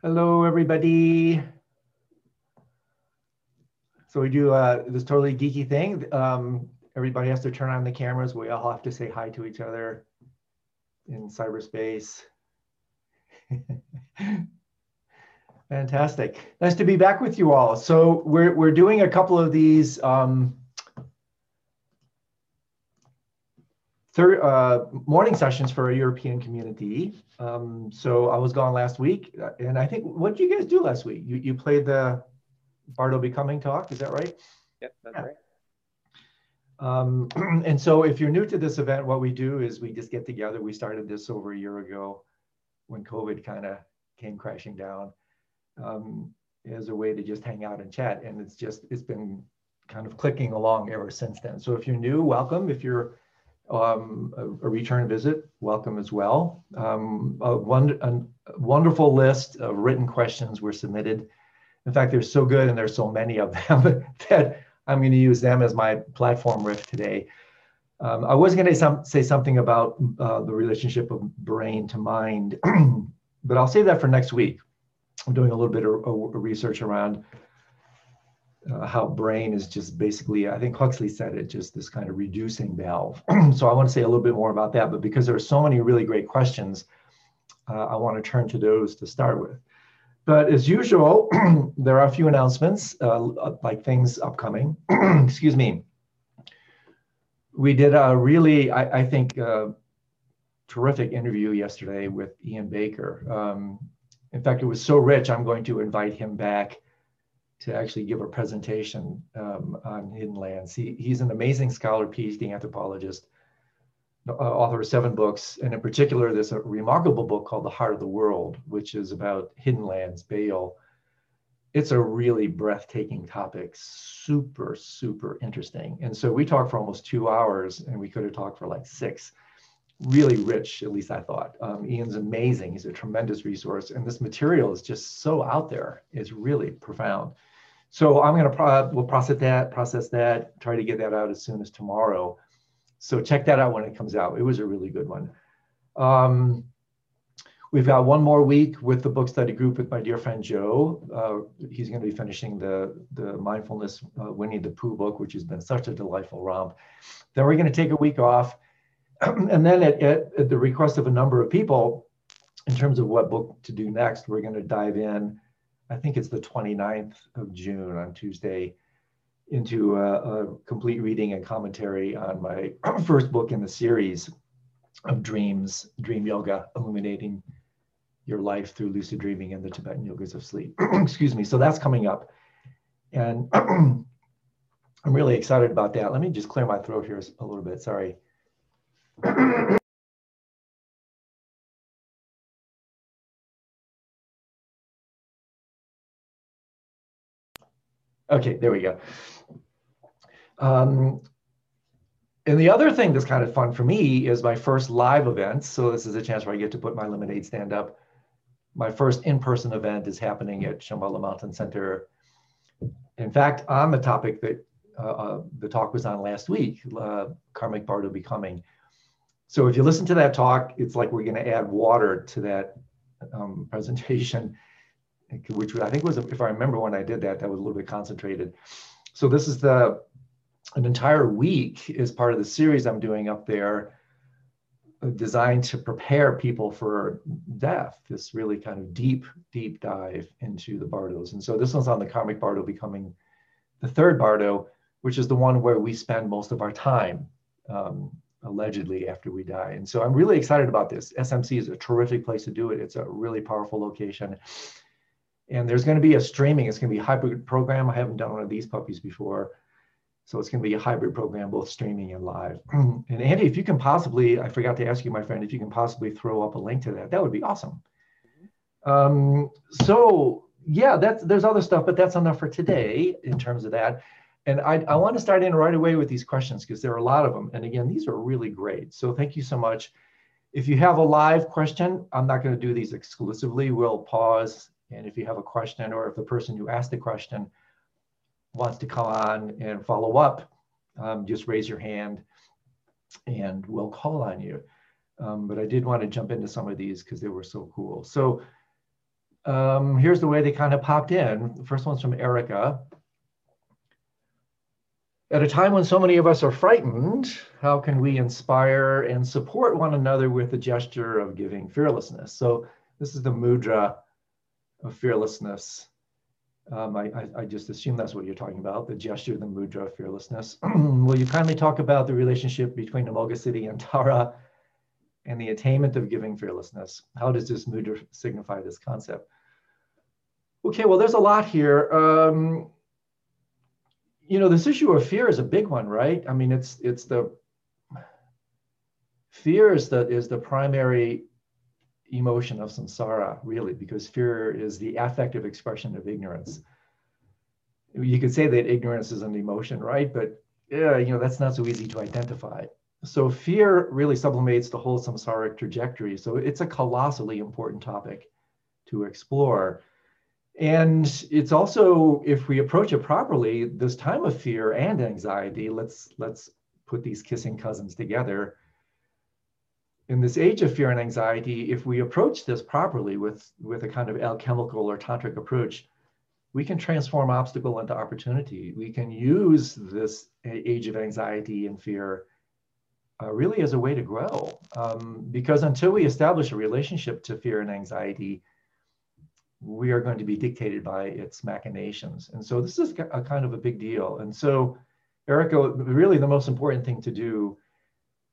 Hello, everybody. So we do uh, this totally geeky thing. Um, everybody has to turn on the cameras. We all have to say hi to each other in cyberspace. Fantastic. Nice to be back with you all. So we're, we're doing a couple of these um, third, uh, morning sessions for a European community. Um, so I was gone last week, uh, and I think what did you guys do last week? You you played the Bardo Becoming talk, is that right? Yep, that's yeah. right. Um, and so if you're new to this event, what we do is we just get together. We started this over a year ago when COVID kind of came crashing down um, as a way to just hang out and chat. And it's just, it's been kind of clicking along ever since then. So if you're new, welcome. If you're um, a, a, return visit, welcome as well. Um, a, one, a wonderful list of written questions were submitted. In fact, they're so good and there's so many of them that I'm going to use them as my platform riff today. Um, I was going to some, say something about uh, the relationship of brain to mind, but I'll save that for next week. I'm doing a little bit of, of research around uh, how brain is just basically, I think Huxley said it, just this kind of reducing valve. so I want to say a little bit more about that, but because there are so many really great questions, uh, I want to turn to those to start with. But as usual, there are a few announcements, uh, like things upcoming. Excuse me. We did a really, I, I think, uh, terrific interview yesterday with Ian Baker. Um, in fact, it was so rich, I'm going to invite him back to actually give a presentation um, on hidden lands. He, he's an amazing scholar, PhD anthropologist, uh, author of seven books, and in particular, there's a remarkable book called The Heart of the World, which is about hidden lands, beyul. It's a really breathtaking topic, super, super interesting. And so we talked for almost two hours, and we could have talked for like six. Really rich, at least I thought. Um, Ian's amazing. He's a tremendous resource, and this material is just so out there. It's really profound. So I'm going to pro- we'll process that, process that, try to get that out as soon as tomorrow. So check that out when it comes out. It was a really good one. Um, we've got one more week with the book study group with my dear friend Joe. Uh, he's going to be finishing the the mindfulness uh, Winnie the Pooh book, which has been such a delightful romp. Then we're going to take a week off, and then at, at, at the request of a number of people, in terms of what book to do next, we're going to dive in I think it's the 29th of June on Tuesday, into a, a complete reading and commentary on my first book in the series of dreams, dream yoga, illuminating your life through lucid dreaming and the Tibetan yogas of sleep. Excuse me. So that's coming up. And I'm really excited about that. Let me just clear my throat here a little bit. Sorry. Okay, there we go. Um, and the other thing that's kind of fun for me is my first live event. So this is a chance where I get to put my lemonade stand up. My first in-person event is happening at Shambhala Mountain Center. In fact, on the topic that uh, uh, the talk was on last week, uh, Karmic Bardo Becoming. So if you listen to that talk, it's like we're going to add water to that um, presentation which I think was, if I remember when I did that, that was a little bit concentrated. So this is the, an entire week is part of the series I'm doing up there uh, designed to prepare people for death, this really kind of deep, deep dive into the Bardos. And so this one's on the karmic Bardo becoming the third Bardo, which is the one where we spend most of our time, um, allegedly, after we die. And so I'm really excited about this. SMC is a terrific place to do it. It's a really powerful location. And there's going to be a streaming, it's going to be a hybrid program. I haven't done one of these puppies before. So it's going to be a hybrid program, both streaming and live. and Andy, if you can possibly, I forgot to ask you, my friend, if you can possibly throw up a link to that, that would be awesome. Um, so yeah, that's there's other stuff, but that's enough for today in terms of that. And I, I want to start in right away with these questions because there are a lot of them. And again, these are really great. So thank you so much. If you have a live question, I'm not going to do these exclusively. We'll pause and if you have a question or if the person who asked the question wants to come on and follow up, um, just raise your hand and we'll call on you. Um, but I did want to jump into some of these because they were so cool. So um, here's the way they kind of popped in. The first one's from Erica. At a time when so many of us are frightened, how can we inspire and support one another with a gesture of giving fearlessness? So this is the mudra of fearlessness. Um, I, I, I, just assume that's what you're talking about, the gesture, the mudra of fearlessness. Will you kindly talk about the relationship between Amoghasiddhi and Tara and the attainment of giving fearlessness? How does this mudra signify this concept? Okay, well, there's a lot here. Um, you know, this issue of fear is a big one, right? I mean, it's it's the fear is the is the primary emotion of samsara, really, because fear is the affective expression of ignorance. You could say that ignorance is an emotion, right? But yeah, you know, that's not so easy to identify. So fear really sublimates the whole samsaric trajectory. So it's a colossally important topic to explore. And it's also, if we approach it properly, this time of fear and anxiety, let's let's put these kissing cousins together. In this age of fear and anxiety, if we approach this properly with, with a kind of alchemical or tantric approach, we can transform obstacle into opportunity. We can use this age of anxiety and fear uh, really as a way to grow. Um, because until we establish a relationship to fear and anxiety, we are going to be dictated by its machinations. And so this is a kind of a big deal. And so, Erica, really the most important thing to do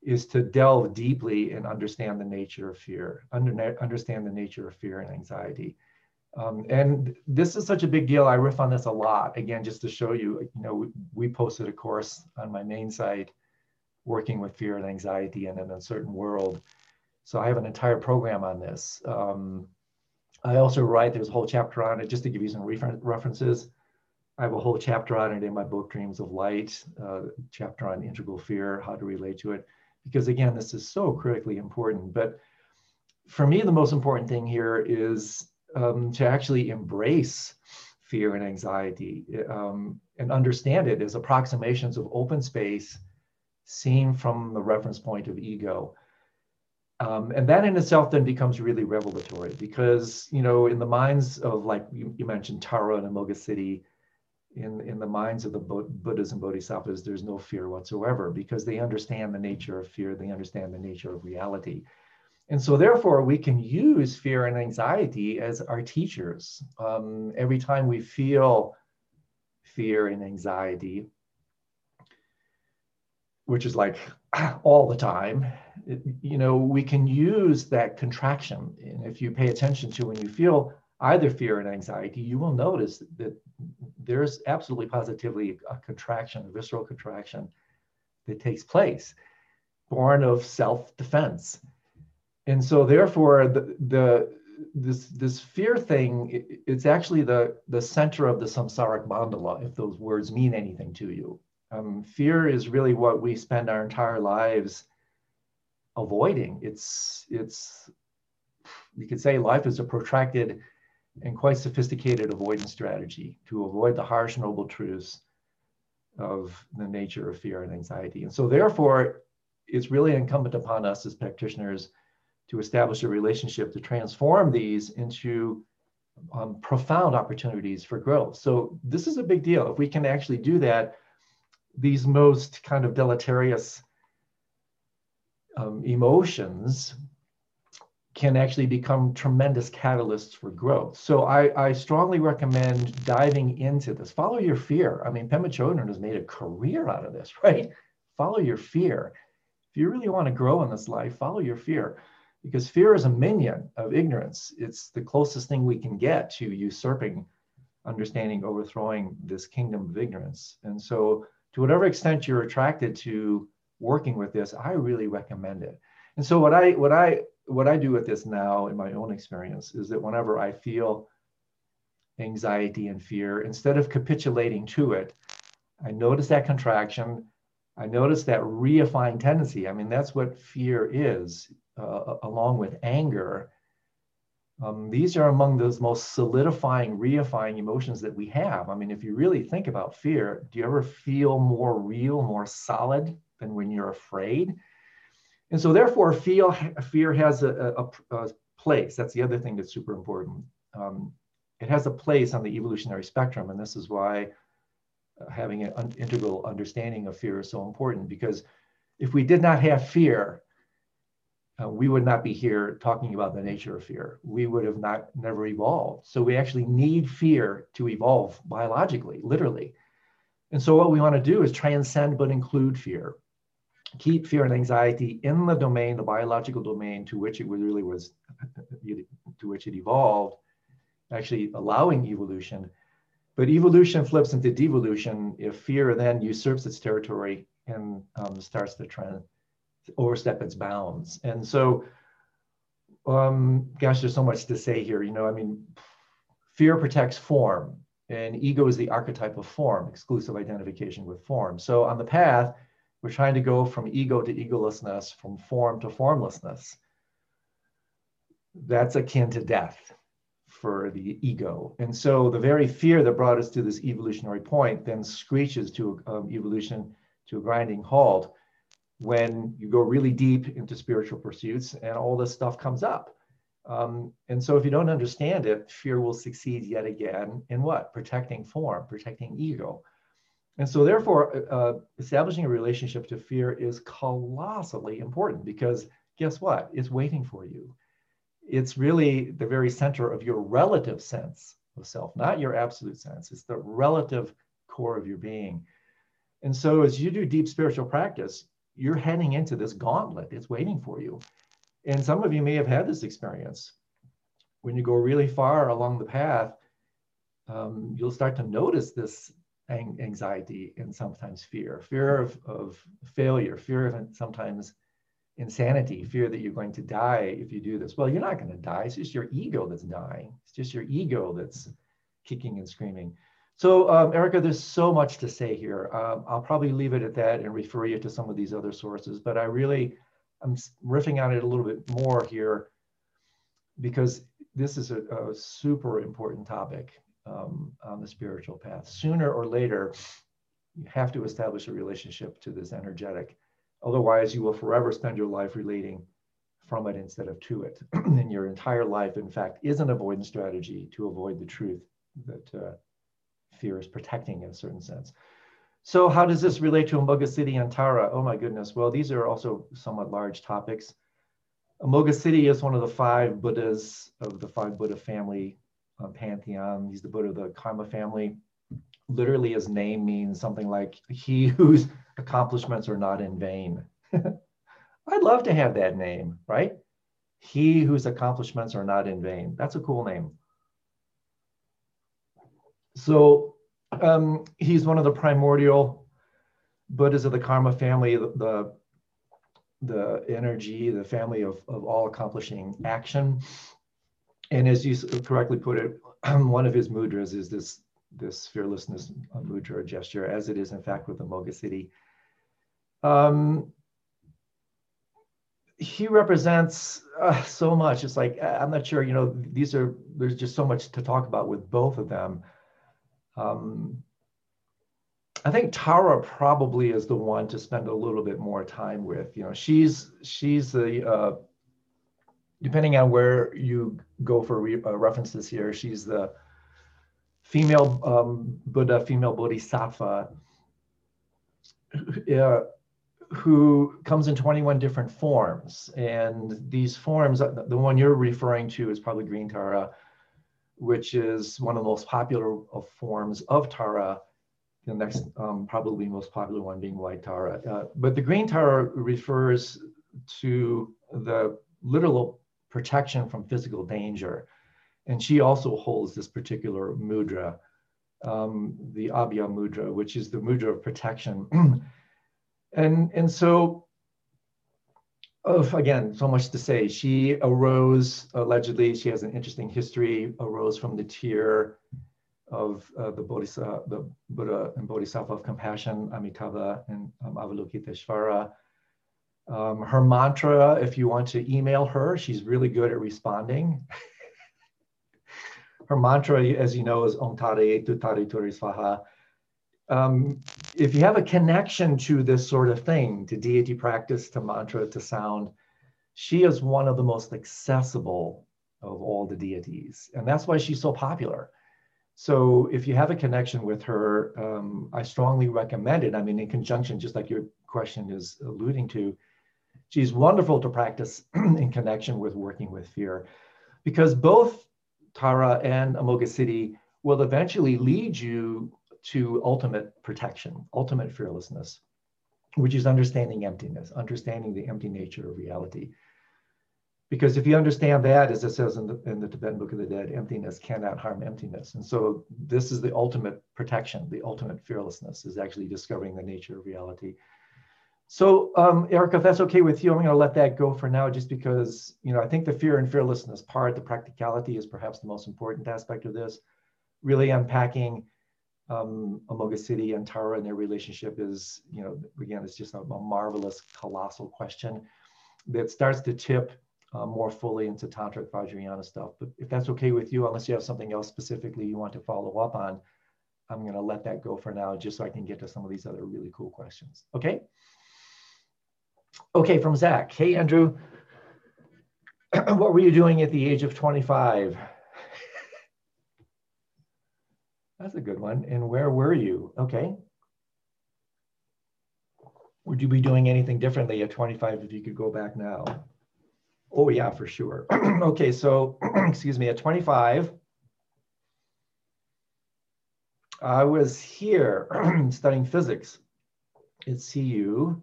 is to delve deeply and understand the nature of fear, under, understand the nature of fear and anxiety. Um, and this is such a big deal. I riff on this a lot. Again, just to show you, you know, we, we posted a course on my main site, working with fear and anxiety in an uncertain world. So I have an entire program on this. Um, I also write, there's a whole chapter on it, just to give you some refer references. I have a whole chapter on it in my book, Dreams of Light, uh, chapter on integral fear, how to relate to it. Because again, this is so critically important. But for me, the most important thing here is um, to actually embrace fear and anxiety um, and understand it as approximations of open space seen from the reference point of ego. Um, and that in itself then becomes really revelatory because, you know, in the minds of, like you, you mentioned, Tara and Amoghasiddhi, in, in the minds of the Buddhas and Bodhisattvas, there's no fear whatsoever because they understand the nature of fear, they understand the nature of reality. And so, therefore, we can use fear and anxiety as our teachers. Um, every time we feel fear and anxiety, which is like all the time, it, you know, we can use that contraction. And if you pay attention to when you feel either fear and anxiety, you will notice that there's absolutely positively a contraction, a visceral contraction that takes place, born of self-defense. And so therefore the, the this this fear thing, it, it's actually the, the center of the samsaric mandala, if those words mean anything to you. Um, fear is really what we spend our entire lives avoiding. It's it's you could say life is a protracted and quite sophisticated avoidance strategy to avoid the harsh noble truths of the nature of fear and anxiety. And so therefore, it's really incumbent upon us as practitioners to establish a relationship to transform these into um, profound opportunities for growth. So this is a big deal. If we can actually do that, these most kind of deleterious um, emotions can actually become tremendous catalysts for growth. So I, I, strongly recommend diving into this. Follow your fear. I mean, Pema Chodron has made a career out of this, right? Follow your fear. If you really want to grow in this life, follow your fear. Because fear is a minion of ignorance. It's the closest thing we can get to usurping understanding, overthrowing this kingdom of ignorance. And so to whatever extent you're attracted to working with this, I really recommend it. And so what I what I what I do with this now in my own experience is that whenever I feel anxiety and fear, instead of capitulating to it, I notice that contraction. I notice that reifying tendency. I mean, that's what fear is, uh, along with anger um, these are among those most solidifying, reifying emotions that we have. I mean, if you really think about fear, do you ever feel more real, more solid than when you're afraid? And so, therefore, feel, fear has a, a, a place. That's the other thing that's super important. um, it has a place on the evolutionary spectrum. And this is why uh, having an un- integral understanding of fear is so important because if we did not have fear, uh, we would not be here talking about the nature of fear. We would have not never evolved. So we actually need fear to evolve biologically, literally. And so what we want to do is transcend but include fear. Keep fear and anxiety in the domain, the biological domain to which it really was, to which it evolved, actually allowing evolution. But evolution flips into devolution if fear then usurps its territory and um, starts to trend overstep its bounds. And so, um, gosh, there's so much to say here. You know, I mean, fear protects form, and ego is the archetype of form, exclusive identification with form. So on the path, we're trying to go from ego to egolessness, from form to formlessness. That's akin to death for the ego. And so the very fear that brought us to this evolutionary point then screeches to um, evolution to a grinding halt when you go really deep into spiritual pursuits and all this stuff comes up. Um, and so if you don't understand it, fear will succeed yet again in what? Protecting form, protecting ego. And so therefore, uh, uh, establishing a relationship to fear is colossally important because guess what? It's waiting for you. It's really the very center of your relative sense of self, not your absolute sense. It's the relative core of your being. And so as you do deep spiritual practice, you're heading into this gauntlet. It's waiting for you. And some of you may have had this experience. When you go really far along the path, um, you'll start to notice this anxiety and sometimes fear fear of, of failure, fear of sometimes insanity, fear that you're going to die if you do this. Well, you're not going to die. It's just your ego that's dying, it's just your ego that's kicking and screaming. So, um, Erica, there's so much to say here. Um, I'll probably leave it at that and refer you to some of these other sources, but I really, I'm riffing on it a little bit more here because this is a, a super important topic um, on the spiritual path. Sooner or later, you have to establish a relationship to this energetic. Otherwise, you will forever spend your life relating from it instead of to it. and your entire life, in fact, is an avoidance strategy to avoid the truth that uh, fear is protecting in a certain sense. So how does this relate to Amoghasiddhi and Tara? Oh my goodness. Well, these are also somewhat large topics. Amoghasiddhi is one of the five Buddhas of the five Buddha family uh, pantheon. He's the Buddha of the Karma family. Literally, his name means something like he whose accomplishments are not in vain. I'd love to have that name, right? He whose accomplishments are not in vain. That's a cool name. So um, he's one of the primordial Buddhas of the Karma family, the, the, the energy, the family of, of all accomplishing action. And as you correctly put it, one of his mudras is this, this fearlessness mudra gesture, as it is in fact with Amoghasiddhi. Um, he represents uh, so much. It's like, I'm not sure, you know, these are, there's just so much to talk about with both of them. Um, I think Tara probably is the one to spend a little bit more time with. You know, she's she's the uh, depending on where you go for re- uh, references here, she's the female um, Buddha, female Bodhisattva, uh, who comes in 21 different forms. And these forms, uh, the one you're referring to is probably Green Tara which is one of the most popular of forms of Tara. The next, um, probably most popular one being white Tara. Uh, but the green Tara refers to the literal protection from physical danger. And she also holds this particular mudra, um, the Abhaya mudra, which is the mudra of protection. and, and so of again, so much to say. She arose allegedly. She has an interesting history. Arose from the tear of uh, the Bodhisattva, the Buddha and Bodhisattva of compassion, Amitabha and um, Avalokiteshvara. Um, her mantra, if you want to email her, she's really good at responding. her mantra, as you know, is Om Tare Tu Tare Turi Svaha um, if you have a connection to this sort of thing, to deity practice, to mantra, to sound, she is one of the most accessible of all the deities. And that's why she's so popular. So if you have a connection with her, um, I strongly recommend it. I mean, in conjunction, just like your question is alluding to, she's wonderful to practice in connection with working with fear because both Tara and Amoghasiddhi will eventually lead you to ultimate protection, ultimate fearlessness, which is understanding emptiness, understanding the empty nature of reality. Because if you understand that, as it says in the, in the Tibetan Book of the Dead, emptiness cannot harm emptiness. And so this is the ultimate protection, the ultimate fearlessness is actually discovering the nature of reality. So um, Erica, if that's okay with you, I'm going to let that go for now, just because you know I think the fear and fearlessness part, the practicality, is perhaps the most important aspect of this. Really unpacking um, Siddhi and Tara and their relationship is, you know, again, it's just a, a marvelous, colossal question that starts to tip uh, more fully into Tantric Vajrayana stuff. But if that's okay with you, unless you have something else specifically you want to follow up on, I'm going to let that go for now, just so I can get to some of these other really cool questions. Okay. Okay, from Zach. Hey, Andrew. what were you doing at the age of 25? That's a good one. And where were you? Okay. Would you be doing anything differently at 25 if you could go back now? Oh, yeah, for sure. okay, so, excuse me, at 25, I was here studying physics at CU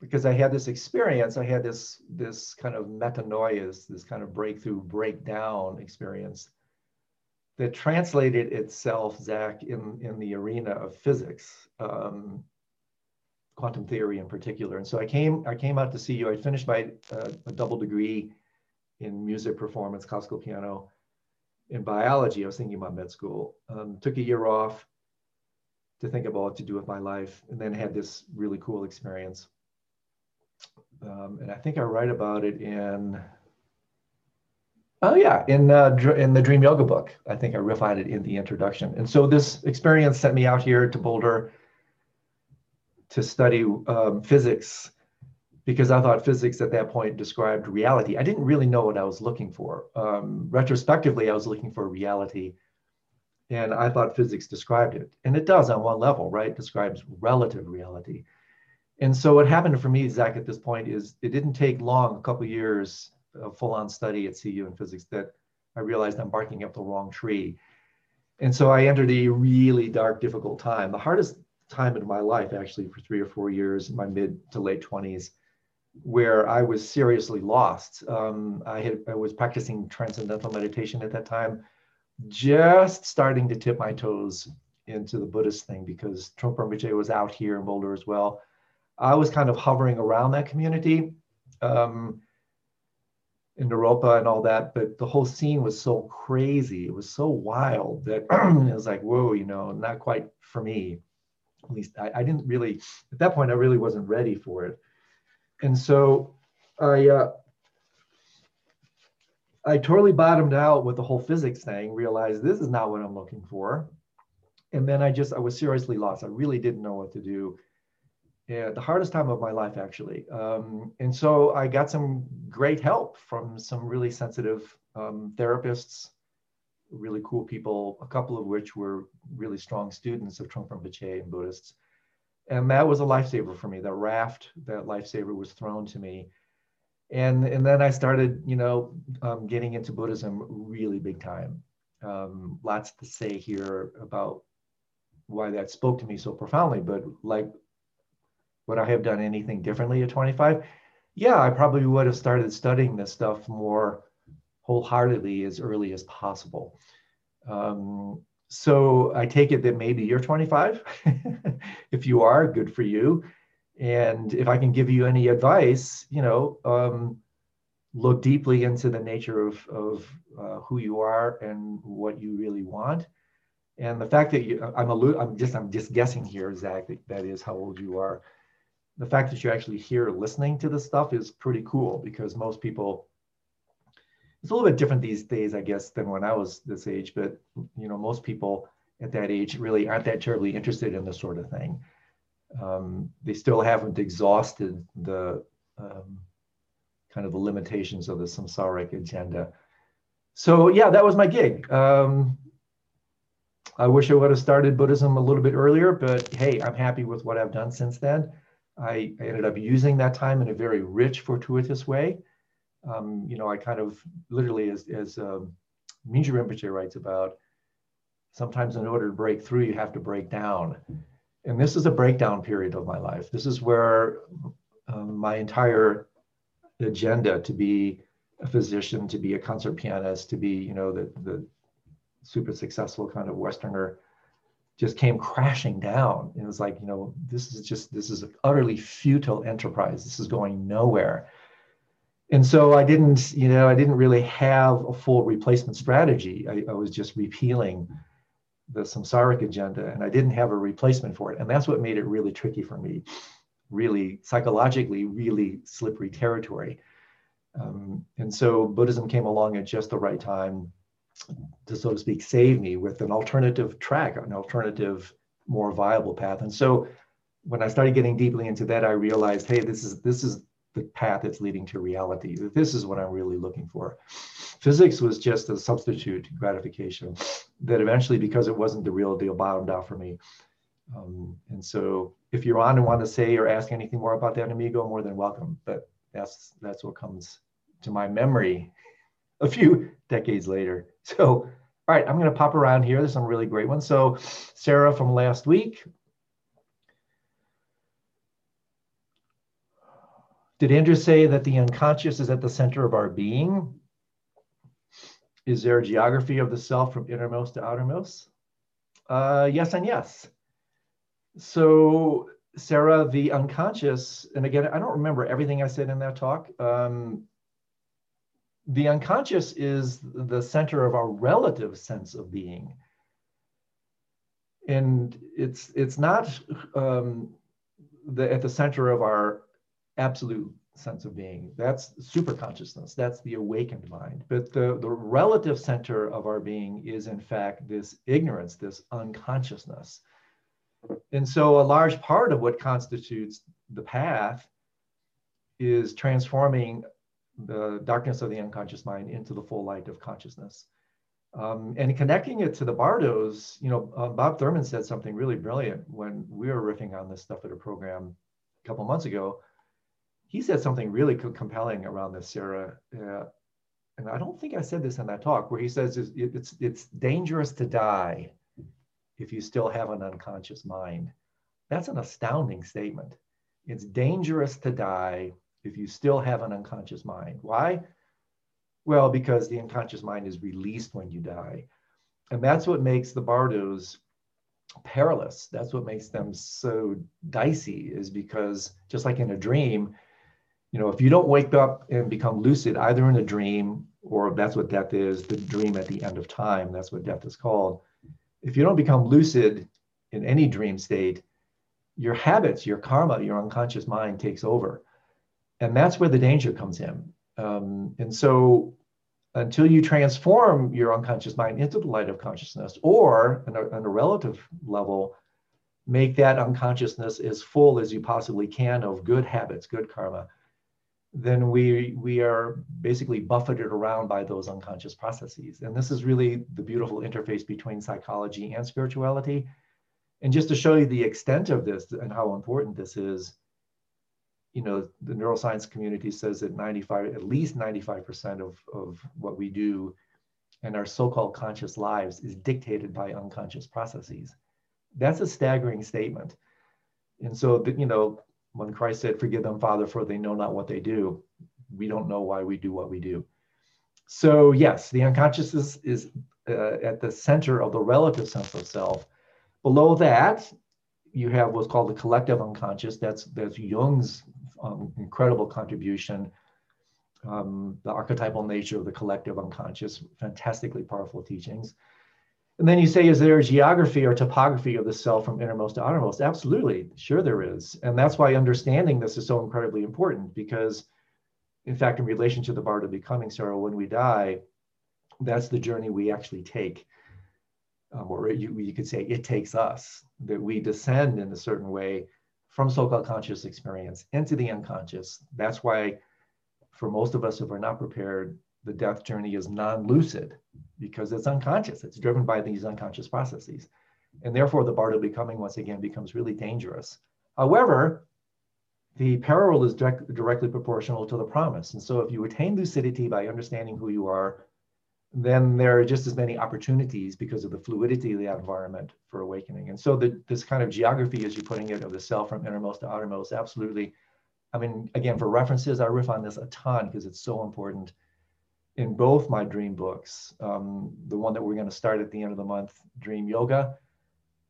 because I had this experience. I had this, this kind of metanoia, this kind of breakthrough, breakdown experience that translated itself, Zach, in, in the arena of physics, um, quantum theory in particular. And so I came, I came out to CU. I finished my uh, a double degree in music performance, classical piano, in biology. I was thinking about med school. Um, took a year off to think about what to do with my life, and then had this really cool experience. Um, and I think I write about it in Oh yeah, in uh, in the Dream Yoga book, I think I riff on it in the introduction. And so this experience sent me out here to Boulder to study um, physics because I thought physics at that point described reality. I didn't really know what I was looking for. Um, retrospectively, I was looking for reality, and I thought physics described it, and it does on one level, right? Describes relative reality. And so what happened for me, Zach, at this point is it didn't take long, a couple years a full-on study at CU in physics that I realized I'm barking up the wrong tree. And so I entered a really dark, difficult time, the hardest time in my life, actually, for three or four years, in my mid to late 20s, where I was seriously lost. Um, I, had, I was practicing transcendental meditation at that time, just starting to tip my toes into the Buddhist thing because Trungpa Rinpoche was out here in Boulder as well. I was kind of hovering around that community. Um, in Naropa and all that, but the whole scene was so crazy. It was so wild that it was like, whoa, you know, not quite for me. At least I, I didn't really, at that point, I really wasn't ready for it. And so I, uh, I totally bottomed out with the whole physics thing, realized this is not what I'm looking for. And then I just, I was seriously lost. I really didn't know what to do yeah, the hardest time of my life, actually. Um, and so I got some great help from some really sensitive um, therapists, really cool people, a couple of which were really strong students of Trungpa Rinpoche and Buddhists. And that was a lifesaver for me. The raft, that lifesaver was thrown to me. And, and then I started, you know, um, getting into Buddhism really big time. Um, lots to say here about why that spoke to me so profoundly, but like would I have done anything differently at 25? Yeah, I probably would have started studying this stuff more wholeheartedly as early as possible. Um, so I take it that maybe you're 25. if you are, good for you. And if I can give you any advice, you know, um, look deeply into the nature of, of uh, who you are and what you really want. And the fact that you, I'm, a, I'm just, I'm just guessing here, Zach, that, that is how old you are the fact that you're actually here listening to this stuff is pretty cool because most people it's a little bit different these days i guess than when i was this age but you know most people at that age really aren't that terribly interested in this sort of thing um, they still haven't exhausted the um, kind of the limitations of the samsaric agenda. So yeah, that was my gig. Um, I wish I would have started Buddhism a little bit earlier, but hey, I'm happy with what I've done since then. I, I ended up using that time in a very rich, fortuitous way. Um, you know, I kind of literally, as, as um, Mingyur Rinpoche writes about, sometimes in order to break through, you have to break down. And this is a breakdown period of my life. This is where um, my entire agenda to be a physician, to be a concert pianist, to be, you know, the, the super successful kind of Westerner just came crashing down. and It was like, you know, this is just, this is an utterly futile enterprise. This is going nowhere. And so I didn't, you know, I didn't really have a full replacement strategy. I, I was just repealing the samsaric agenda and I didn't have a replacement for it. And that's what made it really tricky for me, really psychologically, really slippery territory. Um, and so Buddhism came along at just the right time to, so to speak, save me with an alternative track, an alternative, more viable path. And so when I started getting deeply into that, I realized, hey, this is this is the path that's leading to reality. This is what I'm really looking for. Physics was just a substitute gratification that eventually, because it wasn't the real deal, bottomed out for me. Um, and so if you're on and want to say or ask anything more about that, amigo, more than welcome. But that's that's what comes to my memory a few decades later. So, all right, I'm going to pop around here. There's some really great ones. So, Sarah from last week. Did Andrew say that the unconscious is at the center of our being? Is there a geography of the self from innermost to outermost? Uh, yes and yes. So, Sarah, the unconscious, and again, I don't remember everything I said in that talk. Um, the unconscious is the center of our relative sense of being. And it's it's not um, the, at the center of our absolute sense of being. That's super consciousness that's the awakened mind. But the, the relative center of our being is in fact this ignorance this unconsciousness. And so a large part of what constitutes the path is transforming the darkness of the unconscious mind into the full light of consciousness. Um, and connecting it to the bardos, you know, uh, Bob Thurman said something really brilliant when we were riffing on this stuff at a program a couple months ago. He said something really co- compelling around this, Sarah. Uh, and I don't think I said this in that talk, where he says it's, it's, it's dangerous to die if you still have an unconscious mind. That's an astounding statement. It's dangerous to die if you still have an unconscious mind. Why? Well, because the unconscious mind is released when you die. And that's what makes the bardos perilous. That's what makes them so dicey, is because just like in a dream, you know, if you don't wake up and become lucid, either in a dream or that's what death is, the dream at the end of time, that's what death is called. If you don't become lucid in any dream state, your habits, your karma, your unconscious mind takes over and that's where the danger comes in. Um, and so, until you transform your unconscious mind into the light of consciousness, or on a, on a relative level, make that unconsciousness as full as you possibly can of good habits, good karma, then we we are basically buffeted around by those unconscious processes. And this is really the beautiful interface between psychology and spirituality. And just to show you the extent of this and how important this is, you know, the neuroscience community says that 95, at least 95% of, of what we do and our so-called conscious lives is dictated by unconscious processes. That's a staggering statement. And so, you know, when Christ said, forgive them, Father, for they know not what they do, we don't know why we do what we do. So yes, the unconscious is, is uh, at the center of the relative sense of self. Below that, you have what's called the collective unconscious. That's that's Jung's um, incredible contribution. Um, the archetypal nature of the collective unconscious, fantastically powerful teachings. And then you say, is there a geography or topography of the self from innermost to outermost? Absolutely, sure there is. And that's why understanding this is so incredibly important because, in fact, in relation to the Bardo becoming Sarah, when we die, that's the journey we actually take. Um, or you, you could say it takes us, that we descend in a certain way from so-called conscious experience into the unconscious. That's why for most of us, if we're not prepared, the death journey is non-lucid because it's unconscious. It's driven by these unconscious processes. And therefore, the bardo becoming, once again, becomes really dangerous. However, the peril is direct, directly proportional to the promise. And so if you attain lucidity by understanding who you are, then there are just as many opportunities because of the fluidity of the environment for awakening. And so the, this kind of geography, as you're putting it, of the self from innermost to outermost, absolutely. I mean, again, for references, I riff on this a ton because it's so important in both my dream books. Um, the one that we're going to start at the end of the month, Dream Yoga,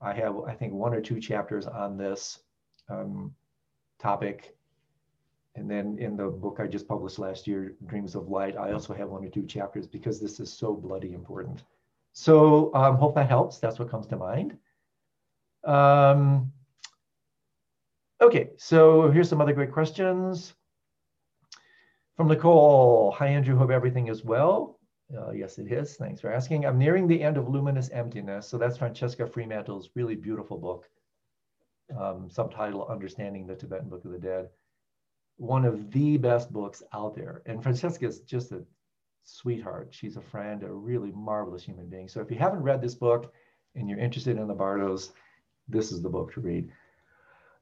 I have, I think, one or two chapters on this um, topic. And then in the book I just published last year, Dreams of Light, I also have one or two chapters because this is so bloody important. So um, hope that helps. That's what comes to mind. Um, okay, so here's some other great questions. From Nicole, hi Andrew, hope everything is well. Uh, yes, it is. Thanks for asking. I'm nearing the end of Luminous Emptiness. So that's Francesca Fremantle's really beautiful book, um, subtitle Understanding the Tibetan Book of the Dead. One of the best books out there. And Francesca is just a sweetheart. She's a friend, a really marvelous human being. So if you haven't read this book and you're interested in the Bardos, this is the book to read.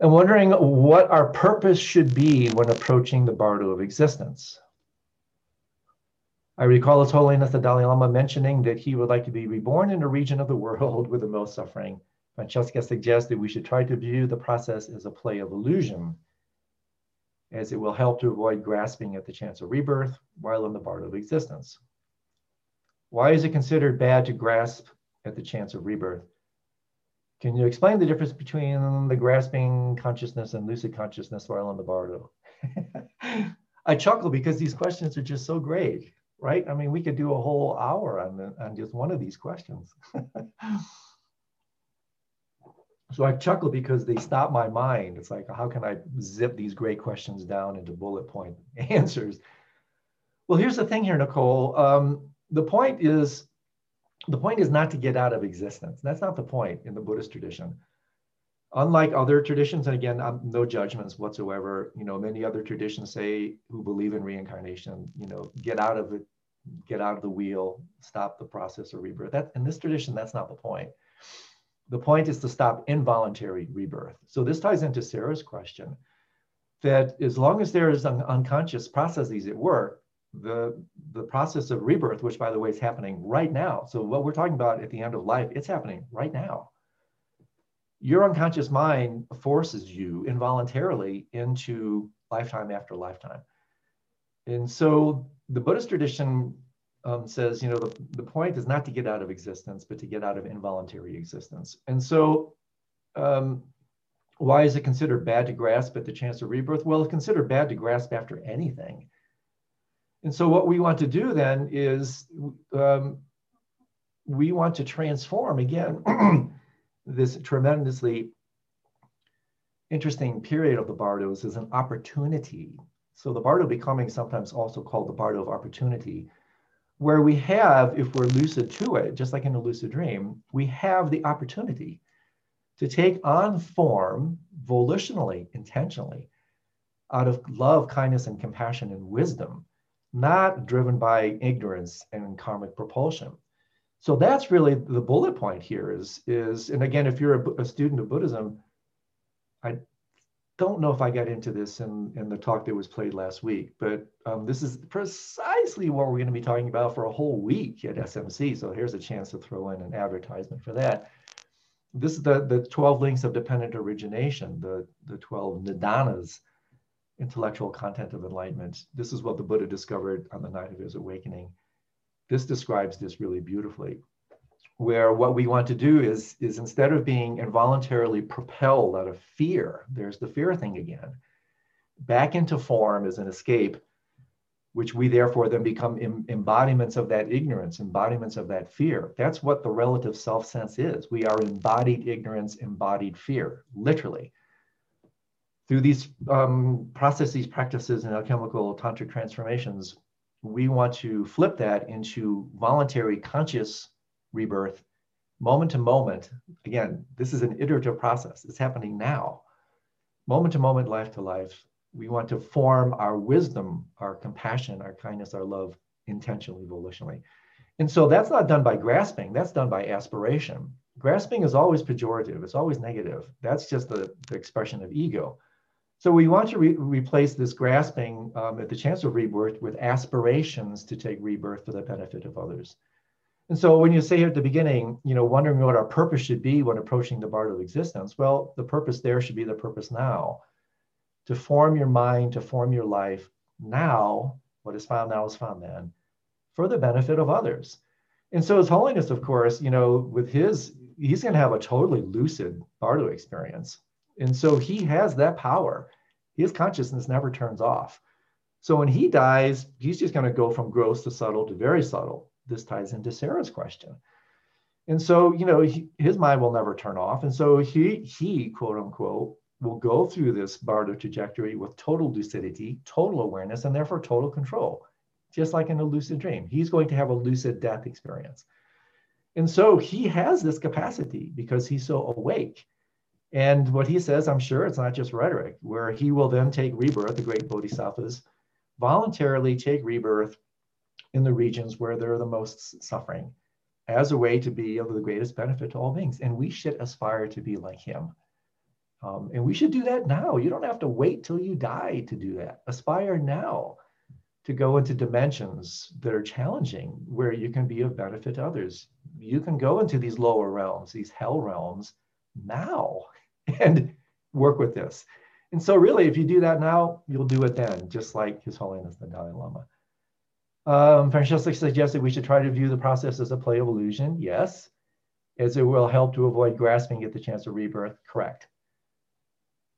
I'm wondering what our purpose should be when approaching the bardo of existence. I recall His Holiness the Dalai Lama mentioning that he would like to be reborn in a region of the world with the most suffering. Francesca suggests that we should try to view the process as a play of illusion, as it will help to avoid grasping at the chance of rebirth while in the bardo of existence. Why is it considered bad to grasp at the chance of rebirth? Can you explain the difference between the grasping consciousness and lucid consciousness while in the bardo? I chuckle because these questions are just so great, right? I mean, we could do a whole hour on, the, on just one of these questions. so I chuckle because they stop my mind. It's like, how can I zip these great questions down into bullet point answers? Well, here's the thing here, Nicole. Um, the point is the point is not to get out of existence. That's not the point in the Buddhist tradition. Unlike other traditions, and again, I'm, no judgments whatsoever. You know, many other traditions say who believe in reincarnation, you know, get out of it, get out of the wheel, stop the process of rebirth. That in this tradition, that's not the point. The point is to stop involuntary rebirth. So this ties into Sarah's question that as long as there is an unconscious processes at work, the the process of rebirth, which by the way is happening right now. So what we're talking about at the end of life, it's happening right now. Your unconscious mind forces you involuntarily into lifetime after lifetime. And so the Buddhist tradition um, says, you know, the, the point is not to get out of existence, but to get out of involuntary existence. And so um, why is it considered bad to grasp at the chance of rebirth? Well, it's considered bad to grasp after anything and so what we want to do then is um, we want to transform again this tremendously interesting period of the bardos as an opportunity. So the bardo becoming sometimes also called the bardo of opportunity, where we have, if we're lucid to it, just like in a lucid dream, we have the opportunity to take on form volitionally, intentionally, out of love, kindness, and compassion and wisdom not driven by ignorance and karmic propulsion. So that's really the bullet point here is, is and again, if you're a, a student of Buddhism, I don't know if I got into this in, in the talk that was played last week, but um, this is precisely what we're going to be talking about for a whole week at SMC. So here's a chance to throw in an advertisement for that. This is the, the 12 links of dependent origination, the, the 12 nidanas intellectual content of enlightenment. This is what the Buddha discovered on the night of his awakening. This describes this really beautifully, where what we want to do is, is instead of being involuntarily propelled out of fear, there's the fear thing again, back into form as an escape, which we therefore then become embodiments of that ignorance, embodiments of that fear. That's what the relative self sense is. We are embodied ignorance, embodied fear, literally through these um, processes, practices, and alchemical tantric transformations, we want to flip that into voluntary conscious rebirth, moment to moment. Again, this is an iterative process. It's happening now, moment to moment, life to life, We want to form our wisdom, our compassion, our kindness, our love intentionally, volitionally. And so that's not done by grasping, that's done by aspiration. Grasping is always pejorative, it's always negative. That's just the, the expression of ego. So we want to re- replace this grasping um, at the chance of rebirth with aspirations to take rebirth for the benefit of others. And so when you say here at the beginning, you know, wondering what our purpose should be when approaching the bardo of existence, well, the purpose there should be the purpose now. To form your mind, to form your life now, what is found now is found then, for the benefit of others. And so His Holiness, of course, you know, with his, he's going to have a totally lucid bardo experience. And so he has that power. His consciousness never turns off. So when he dies, he's just going to go from gross to subtle to very subtle. This ties into Sarah's question. And so, you know, he, his mind will never turn off. And so he, he, quote unquote, will go through this bardo trajectory with total lucidity, total awareness, and therefore total control, just like in a lucid dream. He's going to have a lucid death experience. And so he has this capacity because he's so awake. And what he says, I'm sure it's not just rhetoric, where he will then take rebirth, the great bodhisattvas voluntarily take rebirth in the regions where they're the most suffering as a way to be of the greatest benefit to all beings. And we should aspire to be like him. Um, and we should do that now. You don't have to wait till you die to do that. Aspire now to go into dimensions that are challenging where you can be of benefit to others. You can go into these lower realms, these hell realms now and work with this. And so, really, if you do that now, you'll do it then, just like His Holiness the Dalai Lama. Um, Francesca suggested we should try to view the process as a play of illusion. Yes, as it will help to avoid grasping at the chance of rebirth. Correct.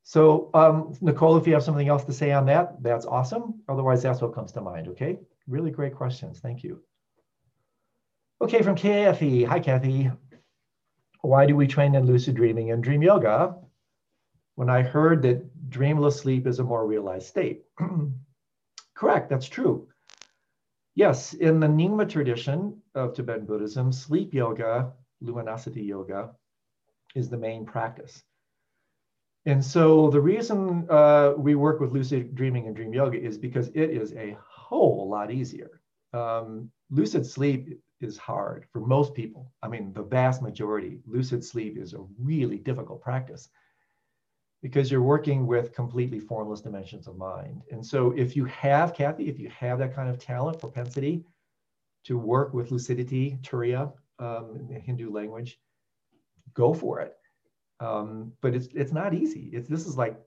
So, um, Nicole, if you have something else to say on that, that's awesome. Otherwise, that's what comes to mind. Okay. Really great questions. Thank you. Okay, from Kathy. Hi, Kathy why do we train in lucid dreaming and dream yoga? When I heard that dreamless sleep is a more realized state. Correct, that's true. Yes, in the Nyingma tradition of Tibetan Buddhism, sleep yoga, luminosity yoga, is the main practice. And so the reason uh, we work with lucid dreaming and dream yoga is because it is a whole lot easier. Um, lucid sleep is hard for most people. I mean, the vast majority, lucid sleep is a really difficult practice because you're working with completely formless dimensions of mind. And so, if you have, Kathy, if you have that kind of talent, propensity to work with lucidity, turiya, um, in the Hindu language, go for it. Um, but it's it's not easy. It's this is like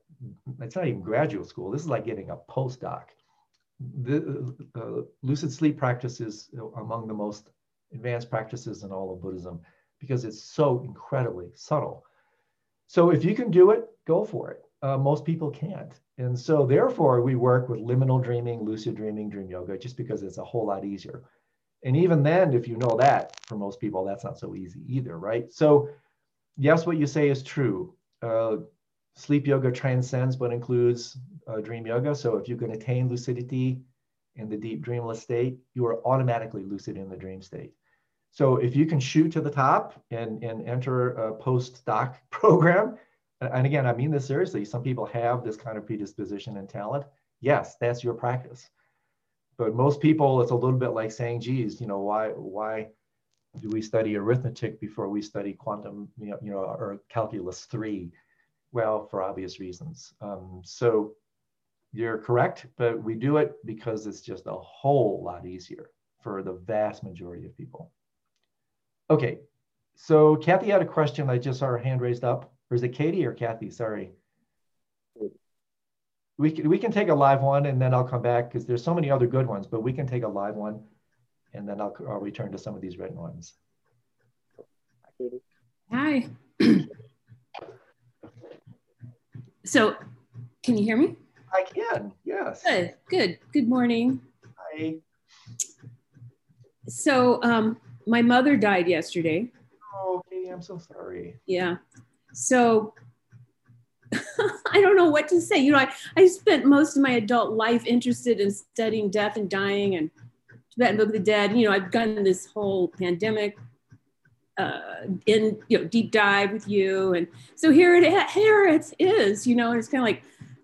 it's not even graduate school. This is like getting a postdoc. The uh, lucid sleep practice is among the most advanced practices in all of Buddhism because it's so incredibly subtle. So if you can do it, go for it. Uh, most people can't. And so therefore we work with liminal dreaming, lucid dreaming, dream yoga, just because it's a whole lot easier. And even then, if you know that, for most people, that's not so easy either, right? So yes, what you say is true. Uh, sleep yoga transcends but includes uh, dream yoga. So if you can attain lucidity in the deep dreamless state, you are automatically lucid in the dream state. So if you can shoot to the top and, and enter a postdoc program, and again, I mean this seriously, some people have this kind of predisposition and talent. Yes, that's your practice. But most people, it's a little bit like saying, geez, you know, why, why do we study arithmetic before we study quantum, you know, you know or calculus three? Well, for obvious reasons. Um, so you're correct, but we do it because it's just a whole lot easier for the vast majority of people. Okay, so Kathy had a question. I just saw her hand raised up. Or is it Katie or Kathy? Sorry. We can, we can take a live one and then I'll come back because there's so many other good ones, but we can take a live one and then I'll, I'll return to some of these written ones. Hi. so can you hear me? I can, yes. Good, good. Good morning. Hi. So um, my mother died yesterday. Oh, Katie, I'm so sorry. Yeah. So I don't know what to say. You know, I, I spent most of my adult life interested in studying death and dying and Tibetan Book of the Dead. You know, I've done this whole pandemic uh, in you know deep dive with you, and so here it here it is. You know, and it's kind of like,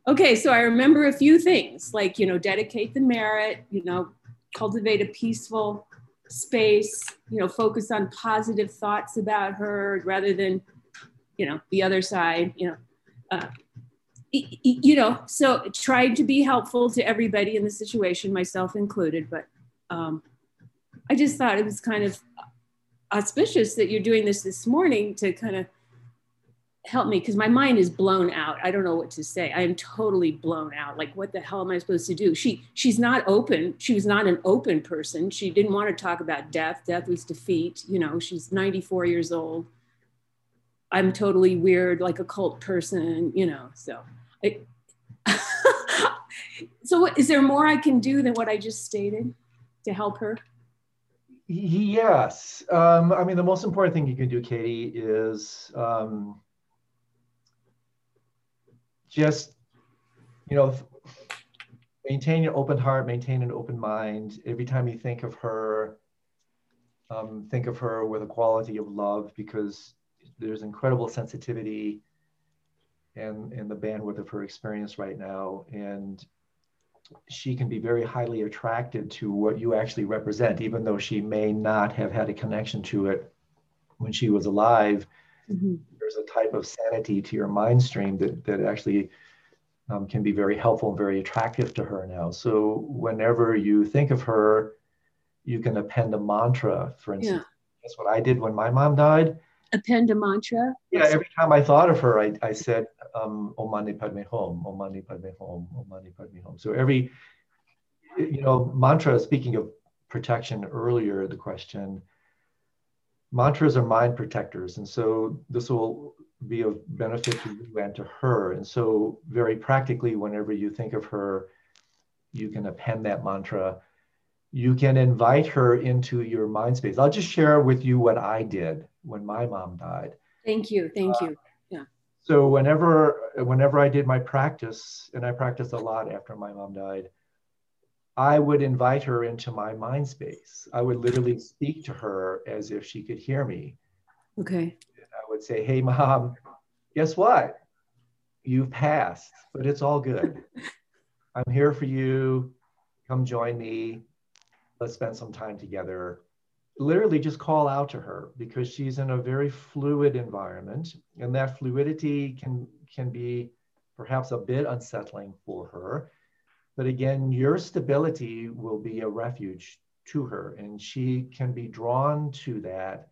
Okay, so I remember a few things like, you know, dedicate the merit, you know, cultivate a peaceful space, you know, focus on positive thoughts about her rather than, you know, the other side, you know. Uh, you know, so tried to be helpful to everybody in the situation, myself included, but um, I just thought it was kind of auspicious that you're doing this this morning to kind of help me because my mind is blown out. I don't know what to say. I am totally blown out. Like, what the hell am I supposed to do? She she's not open. She was not an open person. She didn't want to talk about death. Death was defeat. You know, she's 94 years old. I'm totally weird, like a cult person. You know, so. I, so, what, is there more I can do than what I just stated to help her? Yes. Um, I mean, the most important thing you can do, Katie, is um, just, you know, maintain an open heart, maintain an open mind. Every time you think of her, um, think of her with a quality of love because there's incredible sensitivity and, and the bandwidth of her experience right now. And she can be very highly attracted to what you actually represent, even though she may not have had a connection to it when she was alive. Mm-hmm there's a type of sanity to your mind stream that, that actually um, can be very helpful and very attractive to her now. So whenever you think of her, you can append a mantra, for instance. Yeah. That's what I did when my mom died. Append a mantra? Yeah, every time I thought of her, I, I said, um, Om Mani Padme Hum, Om Mani Padme Hum, Om Mani Padme Hum. So every, you know, mantra, speaking of protection earlier, the question, mantras are mind protectors. And so this will be of benefit to you and to her. And so, very practically, whenever you think of her, you can append that mantra. You can invite her into your mind space. I'll just share with you what I did when my mom died. Thank you. Thank uh, you. Yeah. So whenever whenever I did my practice, and I practiced a lot after my mom died, I would invite her into my mind space. I would literally speak to her as if she could hear me. Okay. And I would say, Hey, mom, guess what? You've passed, but it's all good. I'm here for you. Come join me. Let's spend some time together. Literally just call out to her because she's in a very fluid environment, and that fluidity can, can be perhaps a bit unsettling for her but again, your stability will be a refuge to her, and she can be drawn to that,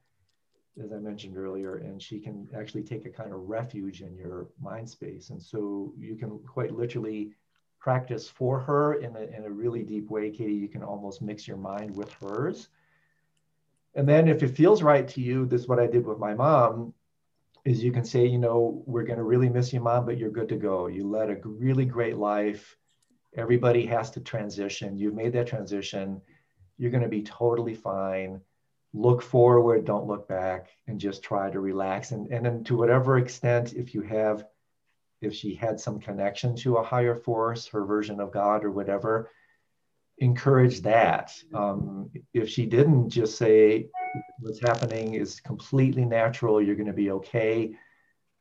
as I mentioned earlier, and she can actually take a kind of refuge in your mind space. And so you can quite literally practice for her in a, in a really deep way, Katie. You can almost mix your mind with hers. And then if it feels right to you, this is what I did with my mom, is you can say, you know, we're going to really miss you, mom, but you're good to go. You led a really great life Everybody has to transition. You've made that transition. You're going to be totally fine. Look forward, don't look back, and just try to relax. And, and then, to whatever extent, if you have, if she had some connection to a higher force, her version of God or whatever, encourage that. Um, if she didn't, just say, what's happening is completely natural. You're going to be okay.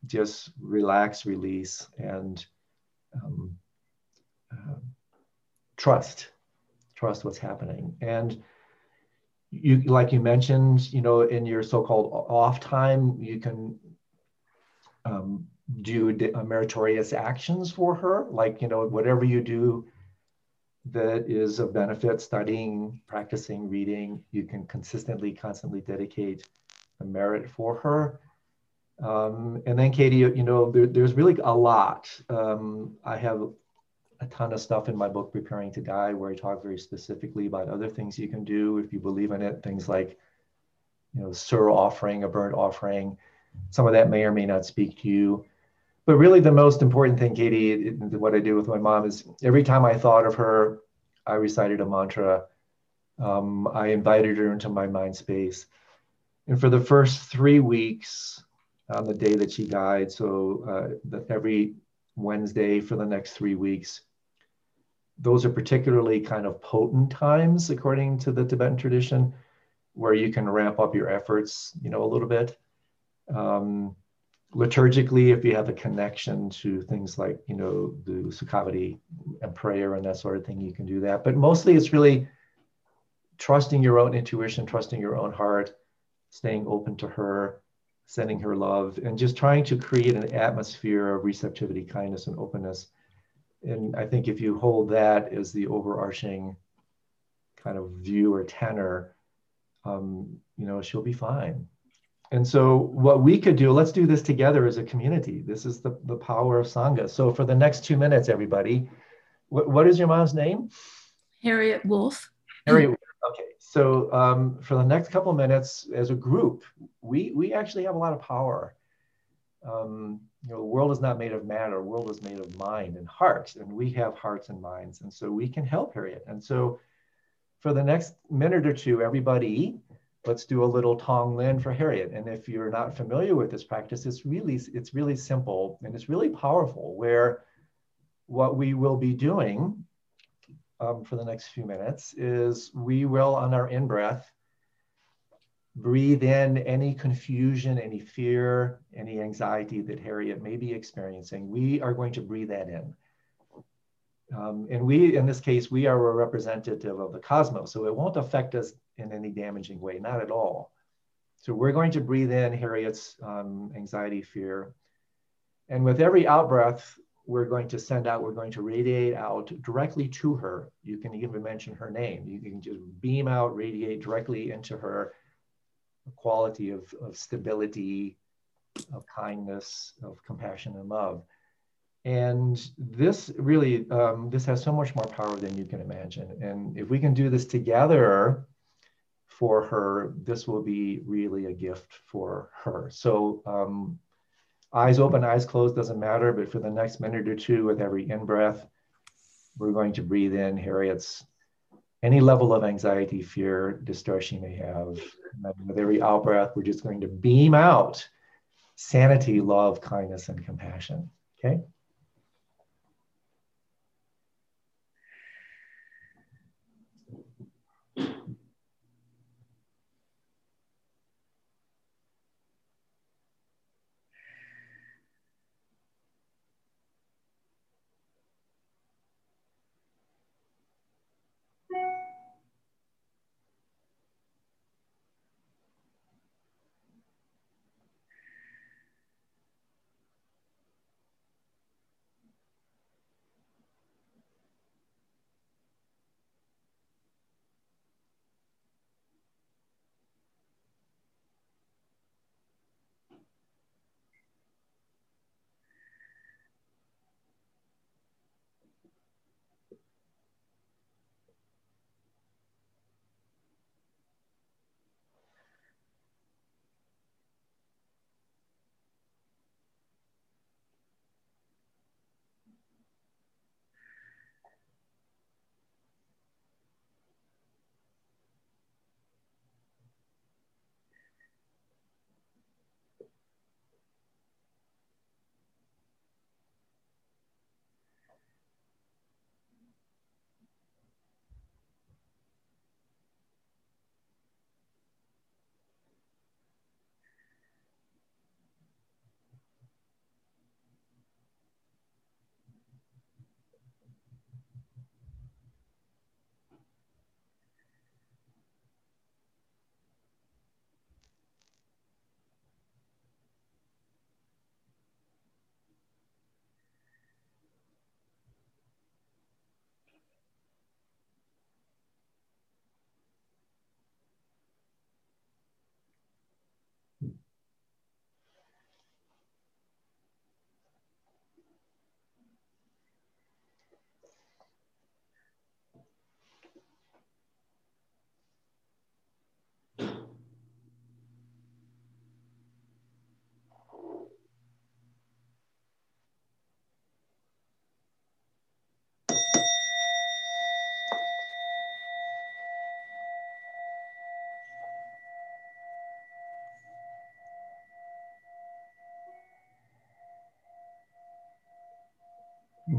Just relax, release, and um, um, trust, trust what's happening. And you, like you mentioned, you know, in your so-called off time, you can um, do meritorious actions for her, like you know, whatever you do that is of benefit, studying, practicing, reading, you can consistently, constantly dedicate a merit for her. Um, and then Katie, you know, there, there's really a lot. Um, I have a ton of stuff in my book, Preparing to Die, where I talk very specifically about other things you can do if you believe in it. Things like, you know, sur offering, a burnt offering. Some of that may or may not speak to you. But really, the most important thing, Katie, what I do with my mom is every time I thought of her, I recited a mantra. Um, I invited her into my mind space. And for the first three weeks, on the day that she died, so uh, the, every Wednesday for the next three weeks, those are particularly kind of potent times, according to the Tibetan tradition, where you can ramp up your efforts, you know, a little bit. Um, liturgically, if you have a connection to things like, you know, the Sukhavati and prayer and that sort of thing, you can do that. But mostly it's really trusting your own intuition, trusting your own heart, staying open to her, sending her love, and just trying to create an atmosphere of receptivity, kindness, and openness. And I think if you hold that as the overarching kind of view or tenor, um, you know, she'll be fine. And so what we could do, let's do this together as a community. This is the, the power of Sangha. So for the next two minutes, everybody, what, what is your mom's name? Harriet Wolf. Harriet Wolf. Okay, so um, for the next couple minutes, as a group, we we actually have a lot of power. Um, you know, the world is not made of matter; the world is made of mind and heart, and we have hearts and minds, and so we can help Harriet. And so, for the next minute or two, everybody, let's do a little Tonglen for Harriet. And if you're not familiar with this practice, it's really it's really simple and it's really powerful. Where what we will be doing um, for the next few minutes is we will, on our in breath, breathe in any confusion, any fear, any anxiety that Harriet may be experiencing. We are going to breathe that in. Um, and we, in this case, we are a representative of the cosmos, so it won't affect us in any damaging way, not at all. So we're going to breathe in Harriet's um, anxiety, fear. And with every out breath, we're going to send out, we're going to radiate out directly to her. You can even mention her name. You can just beam out, radiate directly into her a quality of, of stability, of kindness, of compassion and love. And this really, um, this has so much more power than you can imagine. And if we can do this together for her, this will be really a gift for her. So um, eyes open, eyes closed, doesn't matter. But for the next minute or two, with every in breath, we're going to breathe in Harriet's any level of anxiety, fear, distress she may have. With every out breath, we're just going to beam out sanity, love, kindness, and compassion. Okay.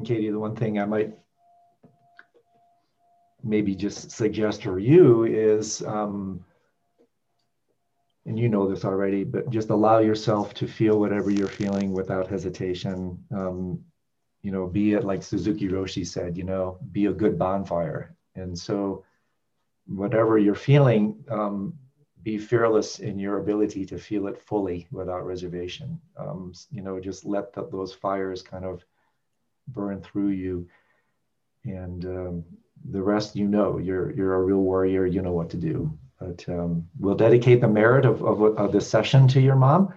Katie, the one thing I might maybe just suggest for you is, um, and and you know this already, but just allow yourself to feel whatever you're feeling without hesitation. Um, you know, be it like Suzuki Roshi said, you know, be a good bonfire. And so, whatever you're feeling, um, be fearless in your ability to feel it fully without reservation. Um, you know, just let the, those fires kind of burn through you, and um, the rest, you know, you're you're a real warrior. You know what to do. But um, we'll dedicate the merit of, of, of this session to your mom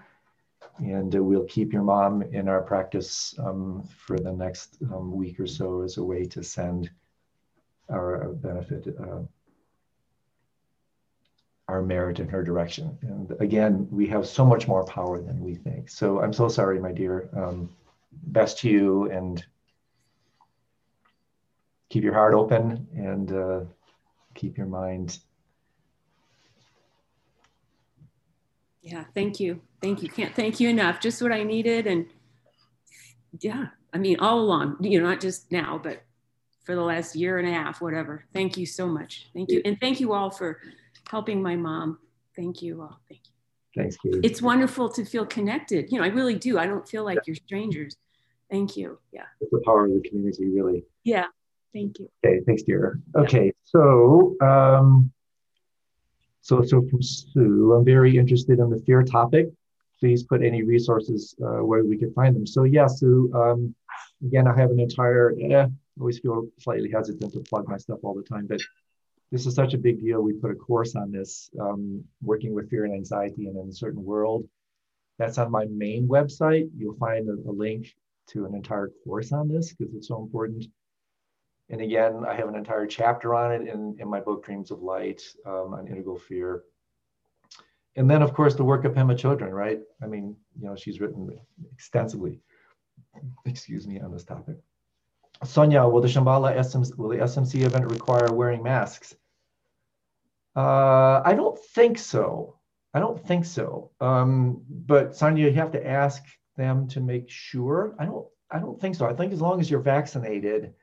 and uh, we'll keep your mom in our practice um, for the next um, week or so as a way to send our uh, benefit, uh, our merit in her direction. And again, we have so much more power than we think. So I'm so sorry, my dear. Um, best to you and keep your heart open and uh, keep your mind. Yeah, thank you thank you. Can't thank you enough. Just what I needed. And yeah, I mean, all along, you know, not just now, but for the last year and a half, whatever. Thank you so much. Thank you. And thank you all for helping my mom. Thank you all. Thank you. Thanks, Katie. It's wonderful to feel connected. You know, I really do. I don't feel like you're strangers. Thank you. Yeah. It's the power of the community, really. Yeah. Thank you. Okay. Thanks, dear. Okay. So, um, so, so from Sue, I'm very interested in the fear topic please put any resources uh, where we can find them. So yeah, Sue. um, again, I have an entire, eh, always feel slightly hesitant to plug my stuff all the time, but this is such a big deal. We put a course on this, um, working with fear and anxiety in an uncertain world. That's on my main website. You'll find a, a link to an entire course on this because it's so important. And again, I have an entire chapter on it in, in my book, Dreams of Light, um, on integral fear and then of course the work of Pema Chodron, right? I mean, you know, she's written extensively, excuse me, on this topic. Sonia, will the Shambhala SMC, will the SMC event require wearing masks? Uh, I don't think so. I don't think so. Um, but Sonia, you have to ask them to make sure. I don't. I don't think so. I think as long as you're vaccinated,